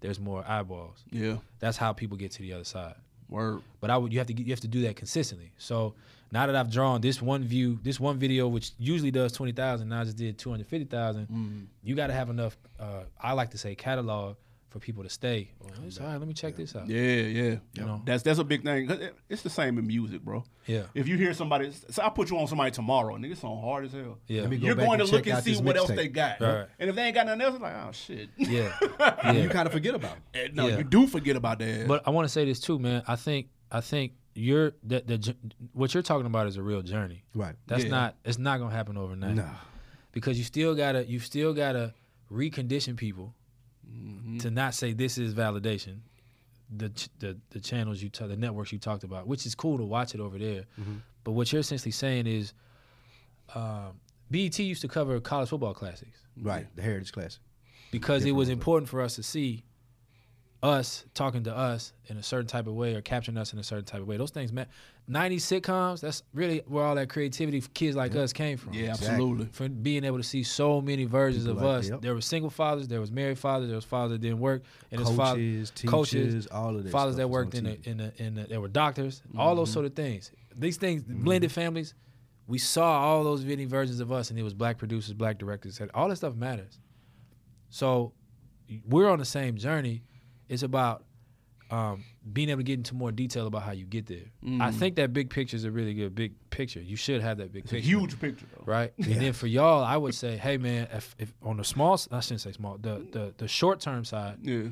there's more eyeballs. Yeah. That's how people get to the other side. Word. But I would you have to get, you have to do that consistently. So now that I've drawn this one view, this one video, which usually does twenty thousand, now I just did two hundred fifty thousand. You got to have enough. Uh, I like to say catalog for people to stay. Oh, well, it's all right. Let me check this out. Yeah, yeah. You know? That's that's a big thing. 'Cause it- It's the same in music, bro. Yeah. If you hear somebody, so I put you on somebody tomorrow, nigga, it's on hard as hell. Yeah. Let me go You're back going to look and see what else mixtape. they got. Right. And if they ain't got nothing else, it's like, oh shit. Yeah. You kind of forget about. it. Eh, no, Yeah. you do forget about that. But I want to say this too, man. I think I think you're the, the what you're talking about is a real journey. Right. That's Yeah. not. It's not gonna happen overnight. No. because you still gotta you still gotta recondition people Mm-hmm. to not say this is validation. The ch- the the channels you ta- the networks you talked about, which is cool to watch it over there. Mm-hmm. But what you're essentially saying is, um, BET used to cover college football classics Right. The Heritage Classic. because it was important for us to see us talking to us in a certain type of way or capturing us in a certain type of way. Those things, man. 90s sitcoms, that's really where all that creativity for kids like us came from. yeah, Exactly. absolutely. For being able to see so many versions People of like us. yep. There were single fathers, there was married fathers, there was fathers that didn't work, and there's father- Coaches, teachers, coaches, all of that. fathers stuff that worked in the, in the in the there were doctors, all those mm-hmm. sort of things. These things, blended mm-hmm. families, we saw all those many versions of us, and it was black producers, black directors. Said all that stuff matters. So we're on the same journey. It's about um, being able to get into more detail about how you get there. I think that big picture is a really good big picture. You should have that big It's a picture huge picture, though. right? And then for y'all, I would say, hey man, if, if on the small, I shouldn't say small, the the, the short term side, Yeah,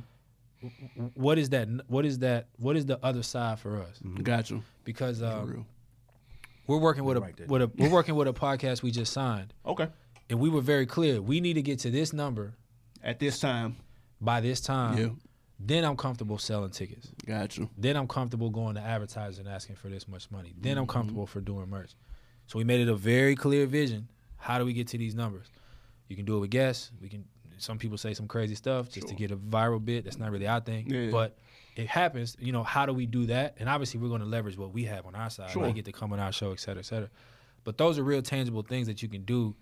what is that? What is that? What is the other side for us? got you. Because For um, real. we're working with a Right with a we're working with a podcast we just signed, Okay. and we were very clear. We need to get to this number At this time, by this time. yeah, Then I'm comfortable selling tickets. got you. Then I'm comfortable going to advertisers and asking for this much money. Then Mm-hmm. I'm comfortable for doing merch. So we made it a very clear vision. How do we get to these numbers? You can do it with guests. We can. Some people say some crazy stuff just to get a viral bit. That's not really our thing. Yeah. But it happens. You know, how do we do that? And obviously, we're going to leverage what we have on our side. Sure. They get to come on our show, et cetera, et cetera. But those are real tangible things that you can do.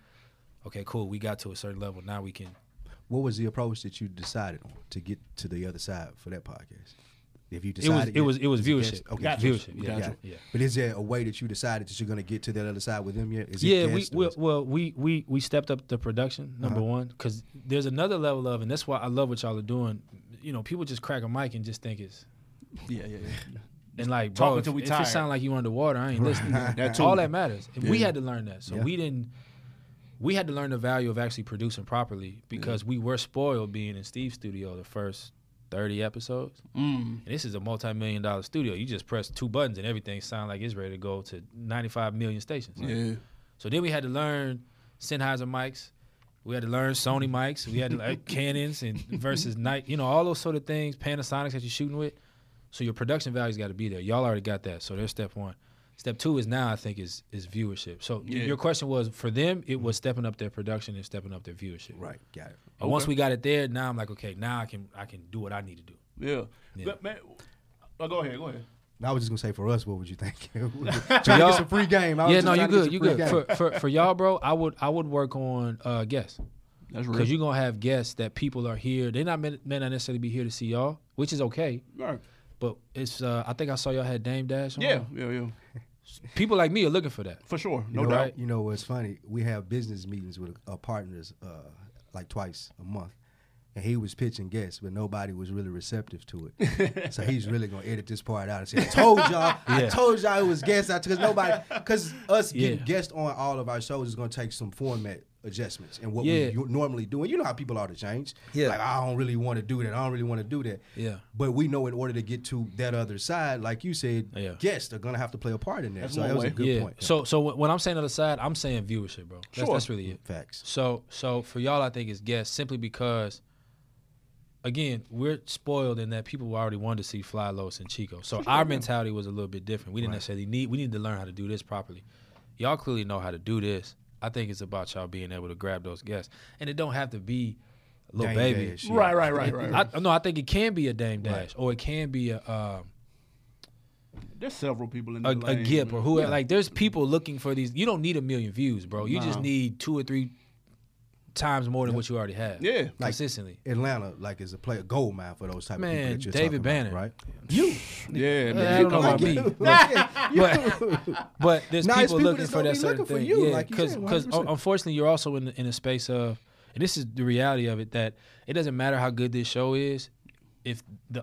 Okay, cool. We got to a certain level. Now we can. What was the approach that you decided on to get to the other side for that podcast? If you It was. decided It was. It was viewership. Okay, Gotcha. Viewership. Yeah. Gotcha. Got. Yeah. But is there a way that you decided that you're going to get to that other side with them yet? Is it yeah, we we well we we we stepped up the production number Uh-huh. one because there's another level of and that's why I love what y'all are doing. You know, people just crack a mic and just think it's Yeah, yeah, yeah. and like Talking bro, if, till we if tired. it sound like you underwater, I ain't listening. That. All that matters. And We had to learn that, so Yeah. we didn't. We had to learn the value of actually producing properly because we were spoiled being in Steve's studio the first thirty episodes. Mm. And this is a multi-million dollar studio. You just press two buttons and everything sound like it's ready to go to 95 million stations. Yeah. So then we had to learn Sennheiser mics. We had to learn Sony mics. We had to like Canons and versus night, you know, all those sort of things, Panasonics that you're shooting with. So your production value's got to be there. Y'all already got that. So there's step one. Step two is now I think is is viewership. So Yeah. your question was for them, it was stepping up their production and stepping up their viewership. right. Got it. And once we got it there, now I'm like, okay, now I can I can do what I need to do. Yeah. Yeah. But man, oh, go ahead, go ahead. I was just gonna say for us, what would you think? Trying to y'all- get some free game. I was yeah, just no, you trying to get good, you good. game. For, for for y'all, bro, I would I would work on uh guests. That's Because you're gonna have guests that people are here. They're not may, may not necessarily be here to see y'all, which is okay. Right. But it's uh, I think I saw y'all had Dame Dash. On. Yeah, yeah, yeah. People like me are looking for that. For sure. You No know, doubt. what- You know what's funny? We have business meetings with our partners uh, like twice a month. And he was pitching guests, but nobody was really receptive to it. so he's really gonna edit this part out and say, "I told y'all, I told y'all it was guests out because nobody, because us getting Yeah. guests on all of our shows is gonna take some format adjustments and what Yeah. we normally do. And you know how people are to change. Yeah. like I don't really want to do that. I don't really want to do that. Yeah. But we know in order to get to that other side, like you said, Yeah. guests are gonna have to play a part in that. That's so that was way. a good yeah. point. So so when when I'm saying other side, I'm saying viewership, bro. That's, Sure. that's really it. Facts. So so for y'all, I think it's guests simply because. Again, we're spoiled in that people already wanted to see Fly Los and Chico. So our mentality was a little bit different. We didn't necessarily need. We need to learn how to do this properly. Y'all clearly know how to do this. I think it's about y'all being able to grab those guests, and it don't have to be little Dame baby. Dash, yeah. Right, right, right, right. right. I, no, I think it can be a Dame Dash, Right. or it can be a um, There's several people in a, the a lane. Gip, or who. Like, there's people looking for these. You don't need a million views, bro. You just need two or three times more than what you already have. Yeah. Like- consistently. Atlanta, like, is a player gold mine for those type of Man, people that you're David talking about, Banner. right? You, Yeah, I man. don't know about me, but, but there's Nah, people, people looking for that certain looking for thing. you, yeah, because said, because 100%. unfortunately you're also in the, in a space of, and this is the reality of it that it doesn't matter how good this show is. if the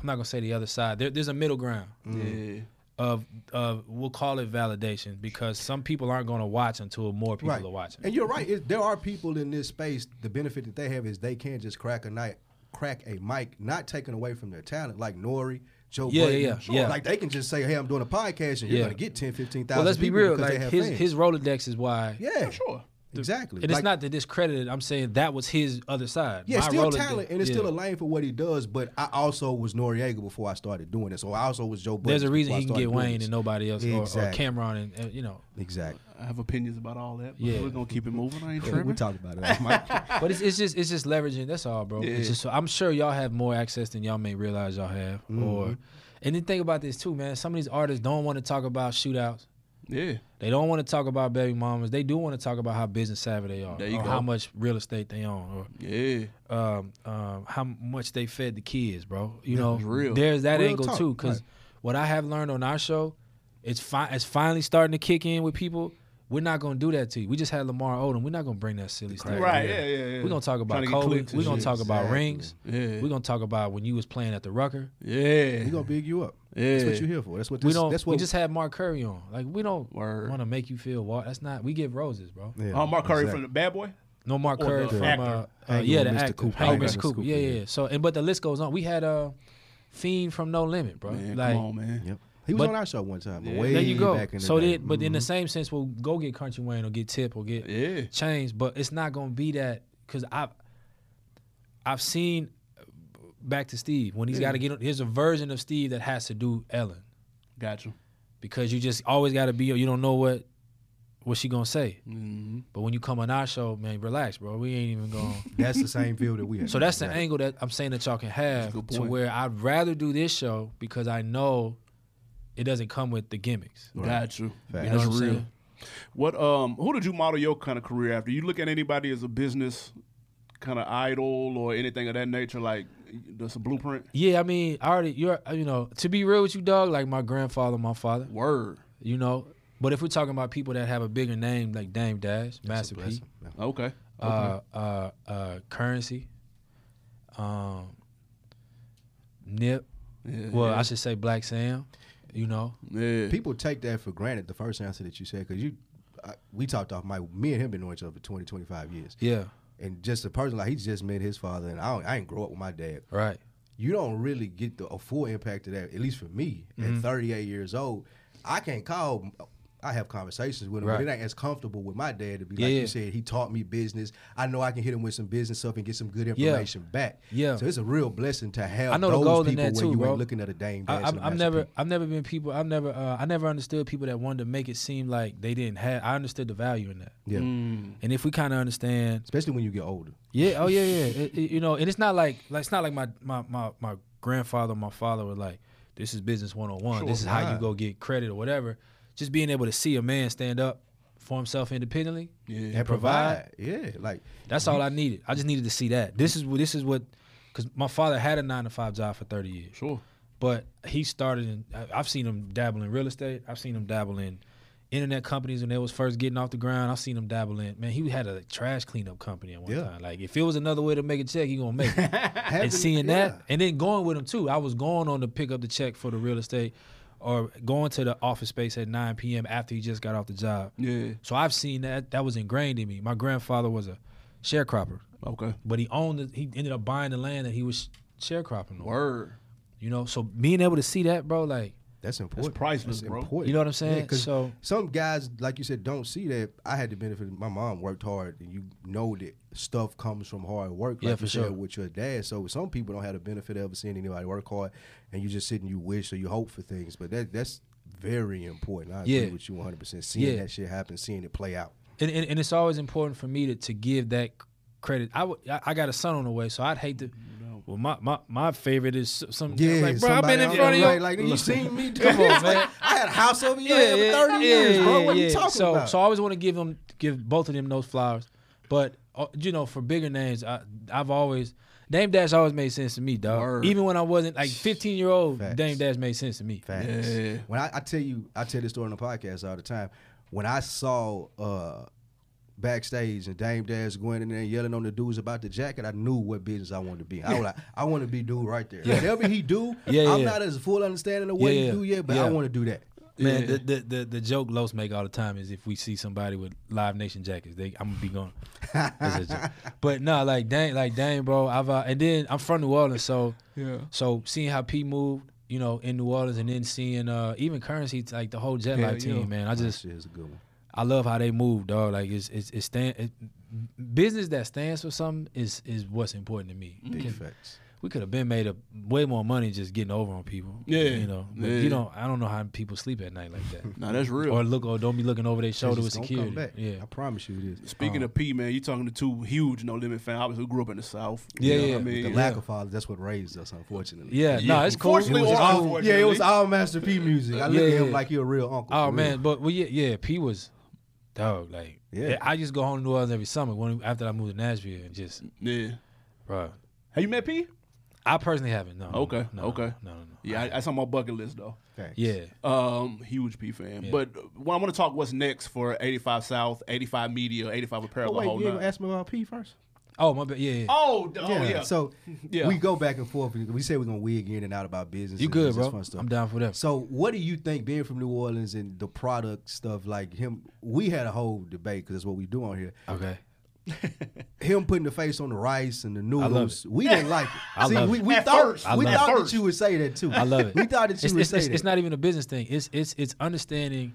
I'm not gonna say the other side. There, there's a middle ground Yeah. Of of we'll call it validation because some people aren't gonna watch until more people right. are watching. And you're right. It, there are people in this space. The benefit that they have is they can just crack a night, crack a mic, not taken away from their talent, like Nori. Joe Yeah, Budden. yeah, yeah. Like they can just say, "Hey, I'm doing a podcast," and you're Yeah. going to get 10, 15,000 well, let's be real. Like his fans. his Rolodex is why. yeah, Sure. Exactly. And Like- it's not to discredit it. I'm saying that was his other side. Yeah, My still Rolodex- talent, and it's yeah. still a lane for what he does. But I also was Noreaga before I started doing it, so I also was Joe. There's a reason he can get Wayne this. and nobody else, or, or Exactly. Cam'ron, and, and you know. Exactly. I have opinions about all that. But Yeah. We're gonna keep it moving. I ain't We, tripping. we talked about it. But it's, it's just it's just leveraging. That's all, bro. Yeah. It's just I'm sure y'all have more access than y'all may realize y'all have. Mm-hmm. Or and then think about this too, man. Some of these artists don't want to talk about shootouts. Yeah. They don't want to talk about baby mamas. They do want to talk about how business savvy they are, There you or go. how much real estate they own, Yeah. or um, um, how much they fed the kids, bro. You know, real. there's that Real angle talk, too. Because right. what I have learned on our show, it's fi- it's finally starting to kick in with people. We're not gonna do that to you. We just had Lamar Odom. We're not gonna bring that silly stuff. Right. Yeah. Yeah. yeah. We're gonna talk about Trying to Kobe. We're gonna talk about Exactly. rings. Yeah. We're gonna talk about when you was playing at the Rucker. Yeah. we gonna big you up. Yeah. That's what you're here for. That's what this, we don't. That's we just had Mark Curry on. Like we don't want to make you feel. Wa- that's not. We give roses, bro. Yeah, Oh, Mark Curry exactly. from the Bad Boy. No Mark Or Curry the from actor. uh, uh, yeah the Mr. actor. Cooper. Hanging. Mr. Cooper. Mr. Yeah, yeah. So and but the list goes on. We had uh, Fiend from No Limit, bro. Man, like come on, man. Yep. He was But- on our show one time. Yeah. Way there you go. Back in the So day. then, but in the Mhm. same sense, we'll go get Country Wayne or get Tip or get Yeah. Chainz, but it's not gonna be that because I've I've seen back to Steve when he's Yeah. got to get. On here's a version of Steve that has to do Ellen Gotcha. because you just always got to be. You don't know what what she gonna say. Mm-hmm. But when you come on our show, man, relax, bro. We ain't even going. To. That's the same field that we have. so that's the Right. angle that I'm saying that y'all can have to where I'd rather do this show because I know it doesn't come with the gimmicks. Right. Got you. Fact. You know That's what I'm real. saying? What um who did you model your kind of career after? You look at anybody as a business kind of idol or anything of that nature, like that's a blueprint? Yeah, I mean, I already you're you know to be real with you, dog. Like my grandfather, my father. Word. You know, but if we're talking about people that have a bigger name like Dame Dash, That's Master P, blessing. Yeah. Okay. uh, uh, uh, Currency, um, Nip. Yeah, Well, yeah. I should say Black Sam. You know, yeah. People take that for granted. The first answer that you said because you, I, we talked off my. Me and him been knowing each other for 20, 25 years, yeah, and just a person like he just met his father, and I, don't, I didn't grow up with my dad. right. you don't really get the a full impact of that. At least for me, Mm-hmm. at 38 years old, I can't call. I have conversations with him, Right. but it ain't as comfortable with my dad to be Yeah, like yeah. you said. He taught me business. I know I can hit him with some business stuff and get some good Yeah. information back. Yeah. So it's a real blessing to have I know the those gold in people that when too, you bro. ain't looking at a Dame I, Dash. I've, and a I've Master never, P. I've never been people. I've never, uh, I never understood people that wanted to make it seem like they didn't have. I understood the value in that, Yeah. Mm. and if we kind of understand Especially when you get older. Yeah. Oh yeah, yeah. It- it- you know, and it's not like like it's not like my my my, my grandfather, my father were like, "This is business one on one. Sure. This is how you go get credit or whatever." Just being able to see a man stand up for himself independently, Yeah. And provide. provide. Yeah. Like that's all I needed. I just needed to see that. This is what this is what, because my father had a nine to five job for thirty years, Sure. but he started in. I- I've seen him dabble in real estate. I've seen him dabble in. Internet companies when they was first getting off the ground, I've seen him dabble in. Man, he had a trash cleanup company at one Yeah. time. Like if it was another way to make a check, he gonna make it. and seeing yeah. that, and then going with him too. I was going on to pick up the check for the real estate, or going to the office space at 9 p.m. after he just got off the job. Yeah. So I've seen that. That was ingrained in me. My grandfather was a sharecropper, Okay. but he owned. The, he ended up buying the land that he was sharecropping on. Word. You know, so being able to see that, bro, like That's important. That's priceless, bro. important. you know what I'm saying. Yeah, 'cause so some guys, like you said, don't see that. I had the benefit. My mom worked hard, and you know that stuff comes from hard work. Like Yeah, you for said sure. with your dad. So some people don't have the benefit of ever seeing anybody work hard, and you just sit and you wish or you hope for things. But that that's very important. I agree Yeah. with you 100. percent Seeing Yeah. that shit happen, seeing it play out. and, and, and it's always important for me to, to give that credit. I, w- I I got a son on the way, so I'd hate to. Well, my, my, my favorite is some. Yeah, like, bro, I've been in front of you. Like, like you seen me? Come on, man. I had a house over your head for 30 years, bro. What you talking so, about? So I always want to give them, give both of them those flowers. But uh, you know, for bigger names, I, I've always Dame Dash always made sense to me, dog. Word. Even when I wasn't like 15 year old, Facts. Dame Dash made sense to me. Facts. Yeah. When I, I tell you, I tell this story on the podcast all the time. When I saw uh, backstage and Dame Dash going in there yelling on the dudes about the jacket, I knew what business I wanted to be. I was like, I want to be dude right there. Whatever he do, Yeah, I'm yeah. not as full understanding of what Yeah, he do yet, but yeah. I want to do that. Man, Yeah. the, the the the joke Los make all the time is if we see somebody with Live Nation jackets, they I'm gonna be going. That's a joke. But no, like dang, like dang, bro. I've uh, and then I'm from New Orleans, so Yeah. so seeing how P moved, you know, in New Orleans, and then seeing uh even currency like the whole Jet Hell Life team, yeah. man. I That just shit is a good one. I love how they move, dog. Like it's it's, it's stand it, business that stands for something is is what's important to me. Big Can- facts. we could have been made a way more money just getting over on people. Yeah, you know. But yeah. you know, I don't know how people sleep at night like that. No, that's real. or look or don't be looking over their shoulder with security. come back. Yeah. I promise you it is. Speaking uh, of P, man, you talking to two huge No Limit fans, who grew up in the South. Yeah, You know yeah. what I mean, the yeah. lack of fathers, that's what raised us, unfortunately. Yeah, Yeah. no, it's cool. Unfortunately It was or all, unfortunately. yeah, it was all Master P music. I look Yeah, at him yeah. like he a real uncle. Oh man, real. but well, yeah, yeah, P was dog. Like, Yeah. yeah, I just go home to New Orleans every summer when after I moved to Nashville and just, Yeah. bro. Have you met P? I personally haven't. No. Okay, No, okay. No, no, no. Yeah, I, that's on my bucket list though. Thanks. Yeah. Um, huge P fan. Yeah. But well, I want to talk what's next for 85 South, 85 Media, 85 Apparel, Oh, the wait, whole you ain't gonna ask me about P first? Oh my bad. Oh, oh, yeah, yeah. Oh, oh yeah. So Yeah. we go back and forth. We say we're gonna wig in and out about business. you and good, bro? Fun stuff. I'm down for that. So what do you think, being from New Orleans and the product stuff, like him? We had a whole debate because that's what we do on here. Okay. Him putting the face on the rice and the love noodles, we didn't like it. I See, love we, we At thought first. We love it. thought At that you would say that too. I love it. We thought that you it's, would it's, say it's, that. it's not even a business thing. It's it's it's understanding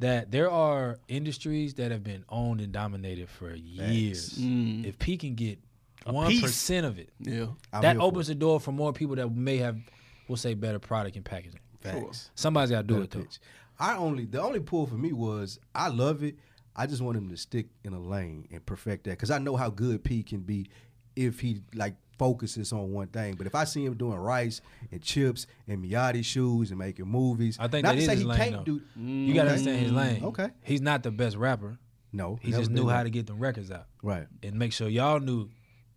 that there are industries that have been owned and dominated for years. Mm. If P can get one of it, yeah. I'm that opens the door for more people that may have, we'll say, better product and packaging. Facts. Somebody's got to do Better it though. pitch. I only the only pull for me was I love it. I just want him to stick in a lane and perfect that because I know how good P can be if he like focuses on one thing. But if I see him doing rice and chips and Miyagi shoes and making movies, I think not that to is say his he lane, can't though. do. You got to understand his lane. Okay. He's not the best rapper. No, He just knew how that. to get the records out right. and make sure y'all knew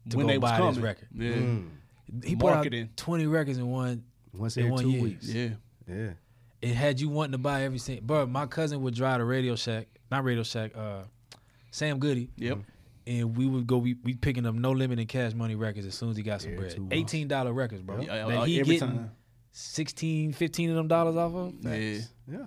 to when go they buy coming. this record. Yeah. Mm. He put out 20 records in one. Once In every one two year. weeks. Yeah. Yeah. It had you wanting to buy every single. Bro, my cousin would drive to Radio Shack, not Radio Shack, uh, Sam Goody, Yep. And we would go. We we picking up no limit and cash money records as soon as he got some Every bread. Eighteen dollar records, bro. Yeah, that he every getting time. 16, 15 of them dollars off of. Yeah. Yeah.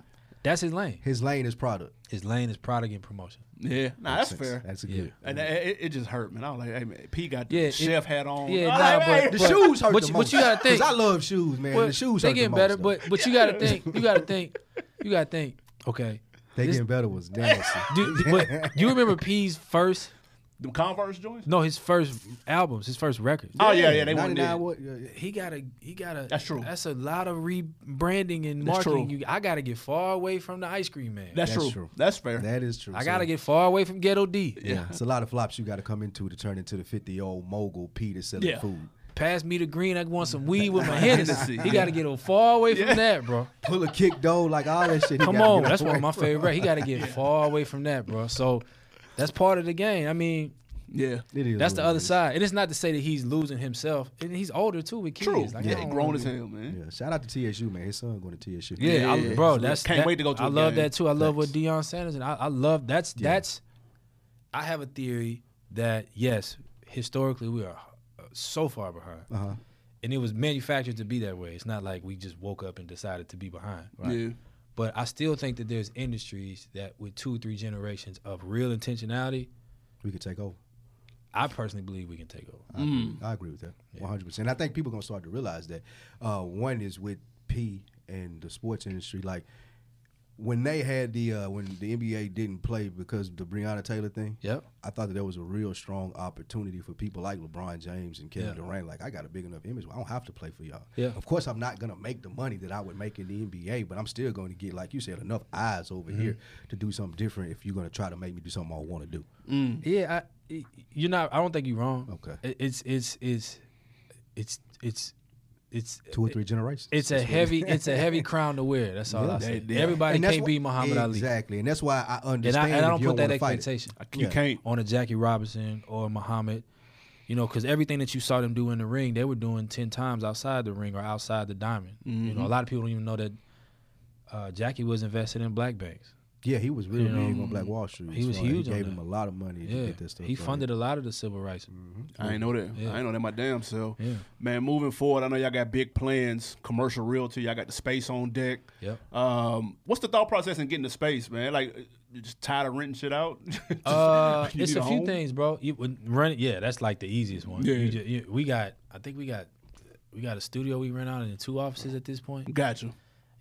That's his lane. His lane is product. His lane is product and promotion. Yeah. Nah, that's Makes sense. fair. That's a Yeah. good. And it, it, it just hurt, man. I was like, hey, man, P got the Yeah, it- chef hat on. yeah, Oh, nah, hey, but- The but- shoes hurt but the you- most. but you gotta think- 'Cause I love shoes, man. Well, the shoes they hurt the getting most, better, though. but but you got to think. You got to think. You got to think. Okay. they this- getting better was nasty. Do, do- but you remember P's first? Them Converse joints? No, his first albums, his first records. Oh, yeah, yeah, they weren't 99 there. what- yeah, yeah. he got a, he got a. That's true. that's a lot of rebranding and That's marketing true. you i gotta get far away from the ice cream man That's, That's true. true. That's fair. That is true. i So, gotta get far away from ghetto d Yeah, it's a lot of flops you got to come into to turn into the 50 year old mogul Peter that's selling Yeah. food. pass me the green i want some weed with my Hennessy. Hennessy, he gotta get far away from Yeah. that bro Pull a kick though, like all that shit. come on that's one of my from. favorite he gotta get far away from that bro so that's part of the game i mean yeah. It is that's the other is. side and it's not to say that he's losing himself and he's older too with kids True. Like, yeah, he grown as hell, man. Yeah, shout out to TSU, man. His son going to TSU. Yeah, I, Yeah. bro, that's Can't that- wait to go to I a love game. that too. I love what Facts. Deion Sanders and I, I love that's Yeah. that's. I have a theory that yes, historically we are uh, so far behind, Uh huh. and it was manufactured to be that way. It's not like we just woke up and decided to be behind. Yeah. But I still think that there's industries that with two, or three generations of real intentionality, We could take over. I personally believe we can take over. I, agree. I agree with that. One hundred percent. I think people are gonna start to realize that. Uh, one is with P and the sports industry. Like when they had the uh, when the NBA didn't play because the Breonna Taylor thing. Yep. I thought that there was a real strong opportunity for people like LeBron James and Kevin Yeah. Durant. Like, I got a big enough image. I don't have to play for y'all. Yeah. Of course, I'm not gonna make the money that I would make in the NBA, but I'm still going to get, like you said, enough eyes over Mm-hmm. here to do something different. If you're gonna try to make me do something I want to do. Yeah, I, you're not. I don't think you're wrong. Okay. It's it's it's it's it's it's Two or three generations. It's a That's what it heavy, is. it's a heavy crown to wear. That's all I Yeah. say. They- they- Everybody And that's can't why- be Muhammad Ali, Exactly, and that's why I and I, understand. and I don't put that wanna fight it. expectation You can't. on a Jackie Robinson or Muhammad. You know, because everything that you saw them do in the ring, they were doing ten times outside the ring or outside the diamond. You Mm-hmm. know, a lot of people don't even know that uh, Jackie was invested in black banks. Yeah, he was real You know, big on Black Wall Street. he was So huge He on gave that. him a lot of money to get this stuff. he done. funded a lot of the civil rights. I ain't know that. Yeah. I ain't know that my damn self. Yeah. Man, moving forward, I know y'all got big plans, commercial realty. Y'all got the space on deck. Yep. Um, what's the thought process in getting the space, man? Like, you just tired of renting shit out? Just- Uh, it's need a few things, bro. You would run it. Yeah, that's like the easiest one. Yeah. You ju- you- we got. I think we got. We got a studio we rent out and two offices at this point. Got you.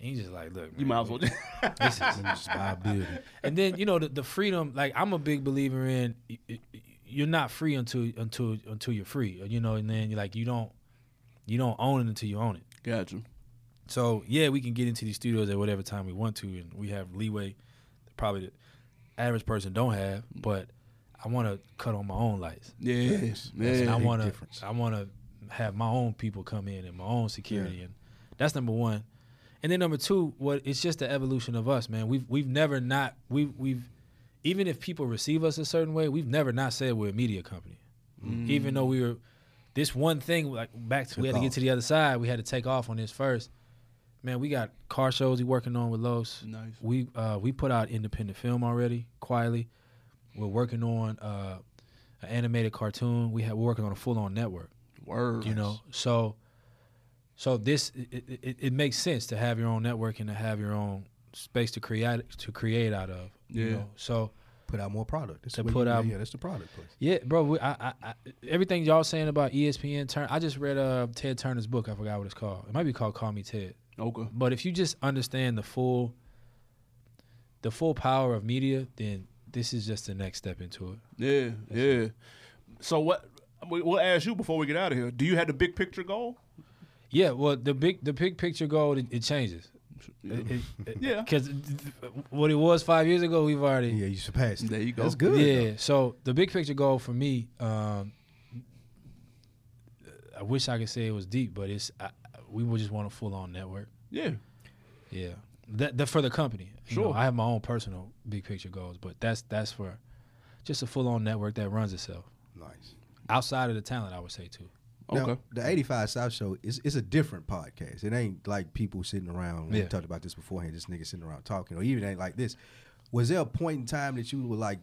And you just like, look, You man, might as well. This is Just buy a building. and then you know the, the freedom. Like I'm a big believer in. y- y- You're not free until until until you're free. You know, and then you're like you don't you don't own it until you own it. Gotcha. So yeah, we can get into these studios at whatever time we want to, and we have leeway. that Probably the average person don't have, but I want to cut on my own lights. Yes, and I want to. I want to have my own people come in and my own security, and that's number one. And then number two, what it's just the evolution of us, man. We've we've never not we've we've even if people receive us a certain way, we've never not said we're a media company, even though we were this one thing like back to we had to get to the other side. We had to take off on this first. Man, we got car shows we working on with Los. Nice. We uh, we put out independent film already quietly. We're working on uh, an animated cartoon. We have we're working on a full on network. Word. You know, so so this it, it, it makes sense to have your own network and to have your own space to create to create out of. You Yeah. know? So Put out more product. That's To put you- out- Yeah, that's the product place. yeah, bro. We, I, I, I, everything y'all saying about ESPN turn. I just read uh, Ted Turner's book. I forgot what it's called. It might be called Call Me Ted. Okay. But if you just understand the full the full power of media, then this is just the next step into it. Yeah, yeah. So what? We'll ask you before we get out of here. Do you have the big picture goal? Yeah, well, the big the big picture goal it, it changes. Yeah. because what it was five years ago, we've already Yeah, you surpassed. it. There you go. That's good. yeah. So the big picture goal for me, um, I wish I could say it was deep, but it's I, we would just want a full on network. Yeah. Yeah, that, that for the company. You know, Sure. I have my own personal big picture goals, but that's that's for just a full on network that runs itself Nice. outside of the talent. I would say too. Okay. Now, the 85 South Show is it's a different podcast. It ain't like people sitting around. We Yeah. talked about this beforehand. This nigga sitting around talking, or even ain't like this. Was there a point in time that you were like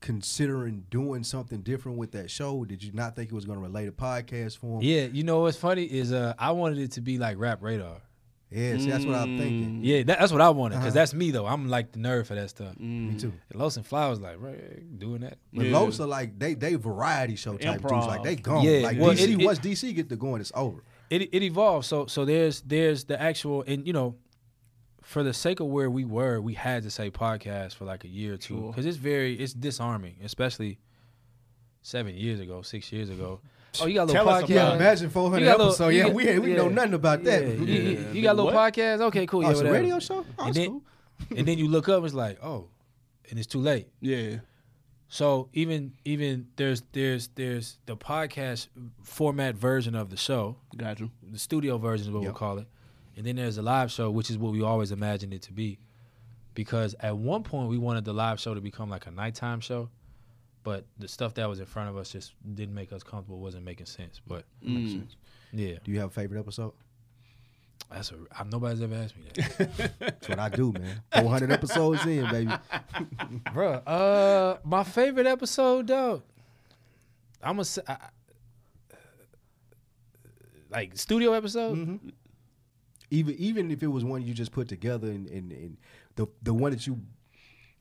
considering doing something different with that show? Did you not think it was going to relate a podcast form? Yeah, you know what's funny is uh, I wanted it to be like Rap Radar. Yeah, see, that's what I'm Mm. thinking. Yeah, that, that's what I wanted because Uh-huh. that's me though. I'm like the nerd for that stuff. Me too. And Los and Fly was like, right, doing that. But Yeah. Los are like they they variety show type dudes. Like they gone. Yeah, like well, DC it- it- once DC get to going, it's over. It it evolved. So so there's there's the actual and you know, for the sake of where we were, we had to say podcast for like a year or two Sure. because it's very it's disarming, especially seven years ago, six years ago. Oh, you got a little Tell us podcast. about Yeah, it. imagine 400 You little- episodes. you Yeah, got- we ain't, we know nothing about that. Yeah, you, you- Yeah, you got a little what? podcast. Okay, cool. Oh, yeah, it's a radio show. Oh, and then cool. and then you look up, it's like, oh, and it's too late. Yeah. So even even there's there's there's the podcast format version of the show, Got you. the studio version is what Yep. we'll call it, and then there's a live show, which is what we always imagined it to be, because at one point we wanted the live show to become like a nighttime show, but the stuff that was in front of us just didn't make us comfortable, wasn't making sense. But Mm. yeah, Do you have a favorite episode? that's a I, nobody's ever asked me that, That's what I do, man. 400 episodes in, baby. bro. Uh, my favorite episode, though, I'm gonna say. I, I- like studio episode, Mm-hmm. Even even if it was one you just put together and, and, and the the one that you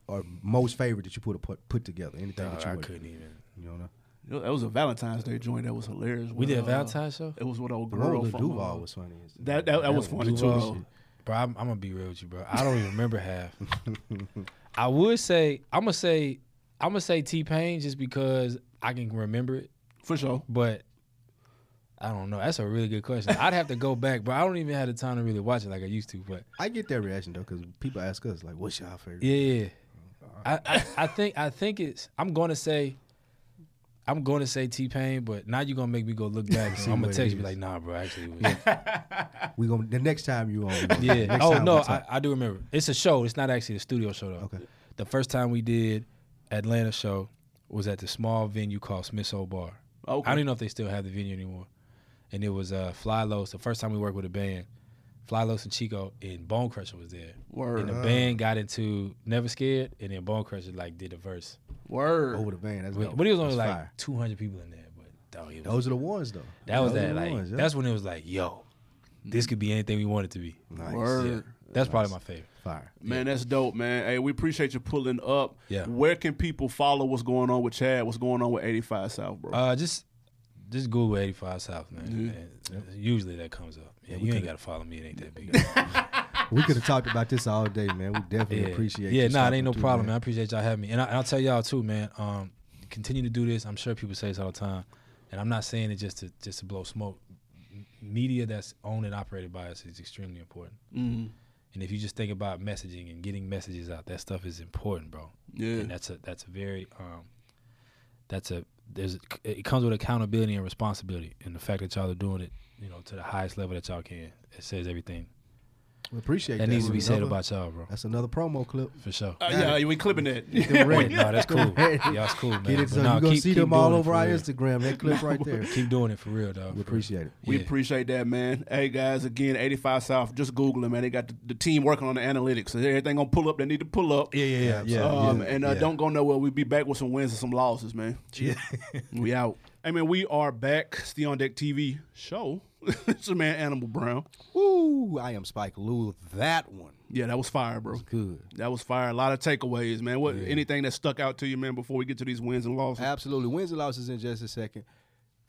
are most favorite that you put put, put together. Anything Dog, that you I would, couldn't even. you know. You know, That was a Valentine's Day joint. That was hilarious. We with, did a uh, Valentine's show. It was with old The girl role Duval uh, was funny. that- that- that was funny, too, Duval though. Bro, I'm, I'm gonna be real with you, bro. I don't even remember half. I would say I'm gonna say I'm gonna say T Pain just because I can remember it, for sure. but I don't know. That's a really good question. I'd have to go back, but I don't even have the time to really watch it like I used to. But I get that reaction though because people ask us like, "What's your favorite?" yeah, yeah. I, I I think I think it's I'm gonna say I'm gonna say T Pain, but now you're gonna make me go look back. See and I'm gonna it text you like, nah, bro. Actually, it was, We gonna the next time you on. Yeah. next Oh time no, I. I do remember. It's a show. It's not actually a studio show though. Okay. The first time we did Atlanta show was at the small venue called Smith's Olde Bar. Okay. I don't even know if they still have the venue anymore. And it was uh, Fly Los. The first time we worked with a band, Fly Los and Chico, and Bone Crusher was there. Word. And the band got into Never Scared, and then Bone Crusher like did a verse. Word. Over the band. That's But, dope. but it was only That's like fire. 200 people in there. But dog, it was, Those are the ones though. that was Those are that like ones, yeah. that's when it was like, yo, this could be anything we want it to be. nice. Word. Yeah. That's probably my favorite. Fire. Man, that's dope, man. Hey, we appreciate you pulling up. Yeah. Where can people follow what's going on with Chad? What's going on with 85 South, bro? Uh, just just Google 85 South, man. And usually that comes up. Yeah, you ain't got to follow me. It ain't that big. We could have talked about this all day, man. We definitely yeah, appreciate. Yeah, you nah, it ain't no through, problem, man. I appreciate y'all having me, and, I, and I'll tell y'all too, man. Um, continue to do this. I'm sure people say this all the time, and I'm not saying it just to just to blow smoke. M- Media that's owned and operated by us is extremely important. mm-hmm. And if you just think about messaging and getting messages out, that stuff is important, bro. Yeah. And that's a that's a very um that's a there's it comes with accountability and responsibility. And the fact that y'all are doing it, you know, to the highest level that y'all can, it says everything. We appreciate That that. needs to be said about y'all, bro. That's another promo clip. For sure. Uh, yeah, we clipping it. Them ready. no, that's cool. Y'all's cool, man. Get it, But so no, you're gonna see them all over for our real. Instagram. That clip right there. Keep doing it for real, dog. We for real. appreciate it. We Yeah. appreciate that, man. Hey guys, again, 85 South. Just Google them, man. They got the, the team working on the analytics. So everything gonna pull up. They need to pull up. Yeah, yeah, yeah, yeah. um, yeah, and uh, yeah. don't go nowhere. We'll be back with some wins and some losses, man. Yeah. We out. Hey man, we are back. It's the On Deck TV show. it's a man Animal Brown. Woo! I am Spike Lou. That one Yeah, that was fire, bro. good. That was fire. A lot of takeaways, man. What anything that stuck out to you, man, before we get to these wins and losses? Absolutely. Wins and losses in just a second.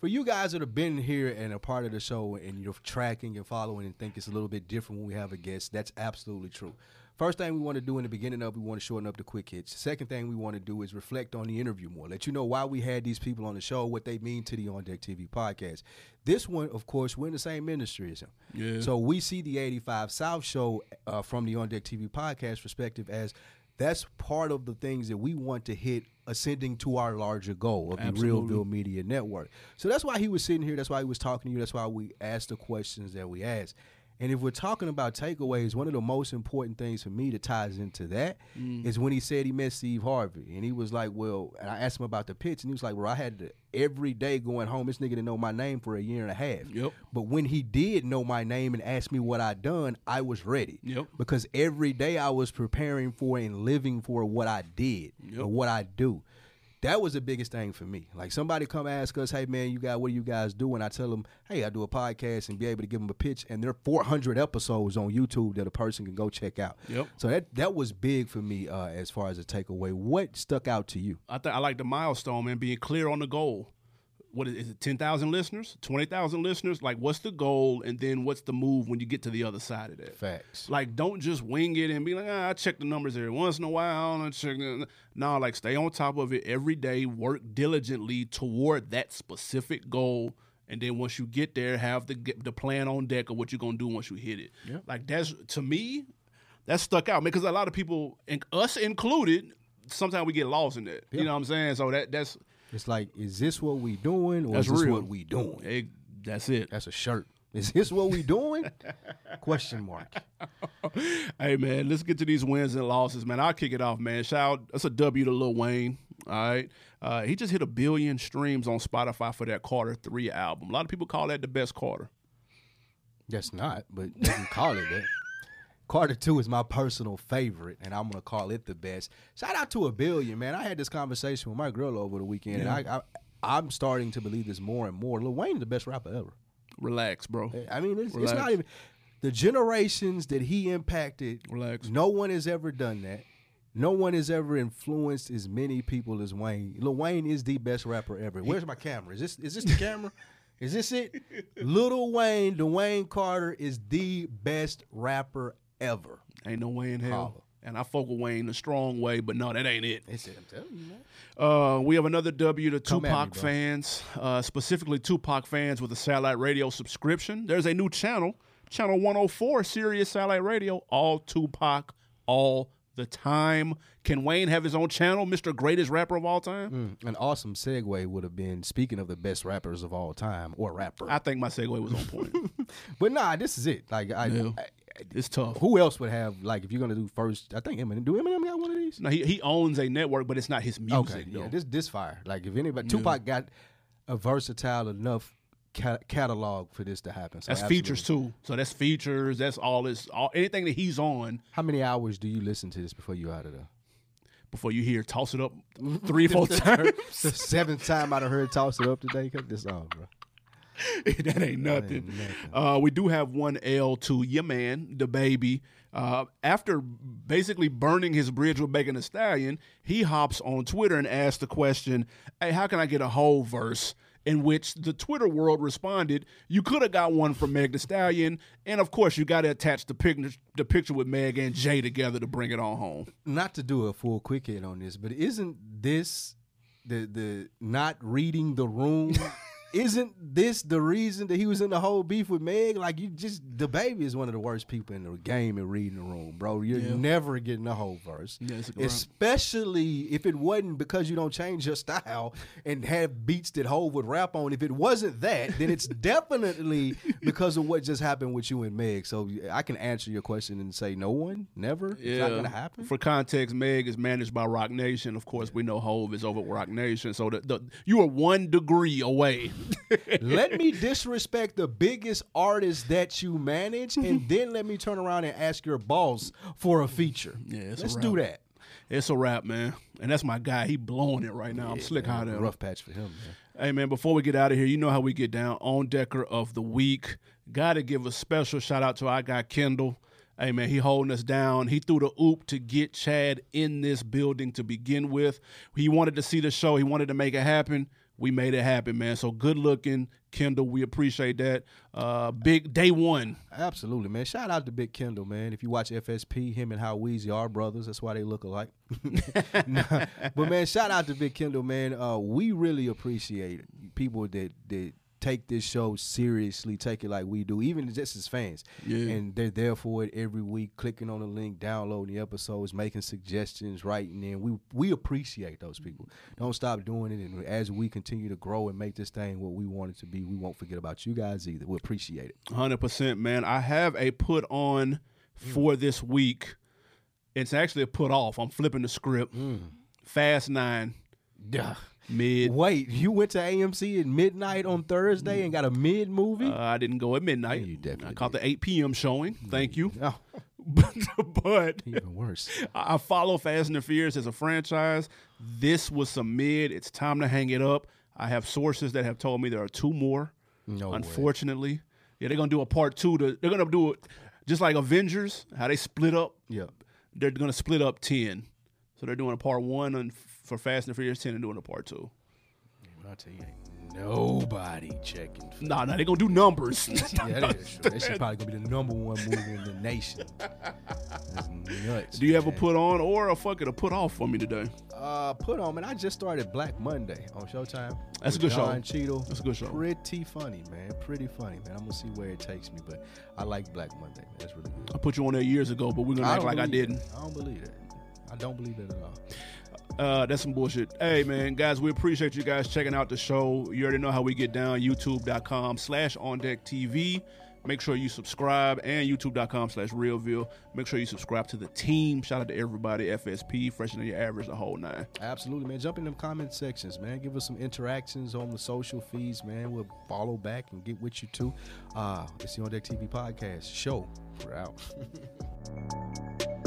For you guys that have been here and a part of the show and you're tracking and following and think it's a little bit different when we have a guest, that's absolutely true. First thing we want to do in the beginning of, we want to shorten up the quick hits. Second thing we want to do is reflect on the interview more. Let you know why we had these people on the show, what they mean to the On Deck TV podcast. This one, of course, we're in the same industry as him. Yeah. So we see the 85 South show uh, from the On Deck TV podcast perspective as that's part of the things that we want to hit ascending to our larger goal of the Absolutely. Realville Media Network. So that's why he was sitting here. That's why he was talking to you. That's why we asked the questions that we asked. And if we're talking about takeaways, one of the most important things for me that ties into that mm. is when he said he met Steve Harvey. And he was like, Well, and I asked him about the pitch, and he was like, Well, I had to every day going home. This nigga didn't know my name for a year and a half. Yep. But when he did know my name and asked me what I'd done, I was ready. Yep. Because every day I was preparing for and living for what I did Yep. or what I do. That was the biggest thing for me. Like somebody come ask us, "Hey man, you got what do you guys do?" And I tell them, "Hey, I do a podcast," and be able to give them a pitch. And there are 400 episodes on YouTube that a person can go check out. Yep. So that that was big for me uh, as far as a takeaway. What stuck out to you? I think I like the milestone, man, being clear on the goal. What is, is it? Ten thousand listeners, twenty thousand listeners. Like, what's the goal, and then what's the move when you get to the other side of that? Facts. Like, don't just wing it and be like, ah, I check the numbers every once in a while. And check. the-" No, like, stay on top of it every day. Work diligently toward that specific goal, and then once you get there, have the the plan on deck of what you're gonna do once you hit it. Like, that's to me, that stuck out because a lot of people, and us included, sometimes we get lost in that. You know what I'm saying? So that that's It's like, is this what we doing, or that's is this real. what we doing? It- that's it. That's a shirt. Is this what we doing? Question mark. Hey man, let's get to these wins and losses, man. I'll kick it off, man. Shout out, that's a W to Lil Wayne. All right. Uh, he just hit a billion streams on Spotify for that Carter 3 album. A lot of people call that the best Carter. That's not, but you can call it that. Carter 2 is my personal favorite, and I'm gonna call it the best. Shout out to a billion, man. I had this conversation with my girl over the weekend, and I, I I'm starting to believe this more and more. Lil Wayne is the best rapper ever. Relax, bro. I mean, it's, it's not even the generations that he impacted. Relax. No one has ever done that. No one has ever influenced as many people as Wayne. Lil Wayne is the best rapper ever. Where's my camera? Is this is this the camera? Is this it? Little Wayne, Dwayne Carter is the best rapper ever. Ain't no way in hell. Holla. And I fuck with Wayne the strong way, but no, that ain't it. It's it, I'm telling you, man. Uh, we have another W to Come at me, Tupac fans, uh, specifically Tupac fans with a satellite radio subscription. There's a new channel, channel 104, Sirius Satellite Radio, all Tupac, all the time. Can Wayne have his own channel, Mr. Greatest Rapper of all time? Mm, An awesome segue would have been speaking of the best rappers of all time or rapper. I think my segue was on point. but nah, this is it. Like I, Yeah. I- it's tough. who else would have like if you're gonna do first? I think Eminem. Do Eminem got one of these? No, he, he owns a network, but it's not his music. Okay, though. yeah, this this fire. Like if anybody, Tupac got a versatile enough ca- catalog for this to happen. So That's absolutely. features too. So that's features. That's all this. All anything that he's on How many hours do you listen to this before you out of there? before you hear toss it up three four times. the seventh time I've heard toss it up today. Cut this off, bro. that ain't nothing. nothing. Uh, we do have one L to your man, the baby. Uh, after basically burning his bridge with Megan Thee Stallion, he hops on Twitter and asks the question, "Hey, how can I get a whole verse?" In which the Twitter world responded, "You could have got one from Meg Thee Stallion, and of course, you got to attach the picture, the picture with Meg and Jay together to bring it on home." Not to do a full quick hit on this, but isn't this the the not reading the room? isn't this the reason that he was in the whole beef with Meg? Like you just the baby is one of the worst people in the game in reading the room, bro. You're Yeah. never getting the whole verse. Yeah. Especially if it wasn't because you don't change your style and have beats that Hove would rap on. If it wasn't that, then it's definitely because of what just happened with you and Meg. So I can answer your question and say no one, never. It's not gonna happen. For context, Meg is managed by Roc Nation. Of course, we know Hove is over at Roc Nation. So the, the, you are one degree away. Let me disrespect the biggest artist that you manage, and then let me turn around and ask your boss for a feature. Yeah, it's let's do that. it's a wrap, man. And that's my guy. He blowing it right now. I'm slick hot at. Rough patch for him, man. Hey man, before we get out of here, you know how we get down on Decker of the week. Got to give a special shout out to our guy Kendall. Hey man, he holding us down. He threw the oop to get Chad in this building to begin with. He wanted to see the show. He wanted to make it happen. We made it happen, man. So good looking, Kendall. We appreciate that. Uh, big day one. Absolutely, man. Shout out to Big Kendall, man. If you watch FSP, him and How Weezy are brothers. That's why they look alike. But man, shout out to Big Kendall, man. Uh, we really appreciate people that that take this show seriously, take it like we do, even just as fans. Yeah. And they're there for it every week, clicking on the link, downloading the episodes, making suggestions, writing in. We we appreciate those people. Don't stop doing it. And as we continue to grow and make this thing what we want it to be, we won't forget about you guys either. We appreciate it. Hundred percent, man. I have a put on for this week. It's actually a put off. I'm flipping the script. Mm. Fast nine, Yeah. Mid. Wait, you went to AMC at midnight on Thursday and got a mid movie? Uh, I didn't go at midnight. You definitely I caught the 8 p.m. showing. Thank you. oh, but, but even worse. I follow Fast and the Furious as a franchise. This was some mid. It's time to hang it up. I have sources that have told me there are two more. No way. unfortunately, yeah, they're gonna do a part two. To they're gonna do it just like Avengers, how they split up. Yeah. They're gonna split up ten. So they're doing a part one on, for Fast and Furious ten and doing a part two. I'll tell you, ain't nobody checking. For Nah, nah, they're gonna do numbers. yeah, that is true. That shit probably gonna be the number one movie in the nation. That's nuts. do you have a put on or a fuck it a put off for me today? Uh, put on, man. I just started Black Monday on Showtime. That's a good show. Don Cheadle. That's a good show. Pretty funny, man. Pretty funny, man. I'm gonna see where it takes me, but I like Black Monday. Man. That's really good. I put you on there years ago, but we're gonna act like I didn't. it. I don't believe it. I don't believe it at all. Uh, that's some bullshit. Hey, man, guys, we appreciate you guys checking out the show. You already know how we get down. YouTube.com slash On Deck TV. Make sure you subscribe and YouTube.com slash Realville. Make sure you subscribe to the team. Shout out to everybody. FSP, fresher than your average, the whole nine. Absolutely, man. Jump in them comment sections, man. Give us some interactions on the social feeds, man. We'll follow back and get with you too. Uh, it's the On Deck TV podcast show. We're out.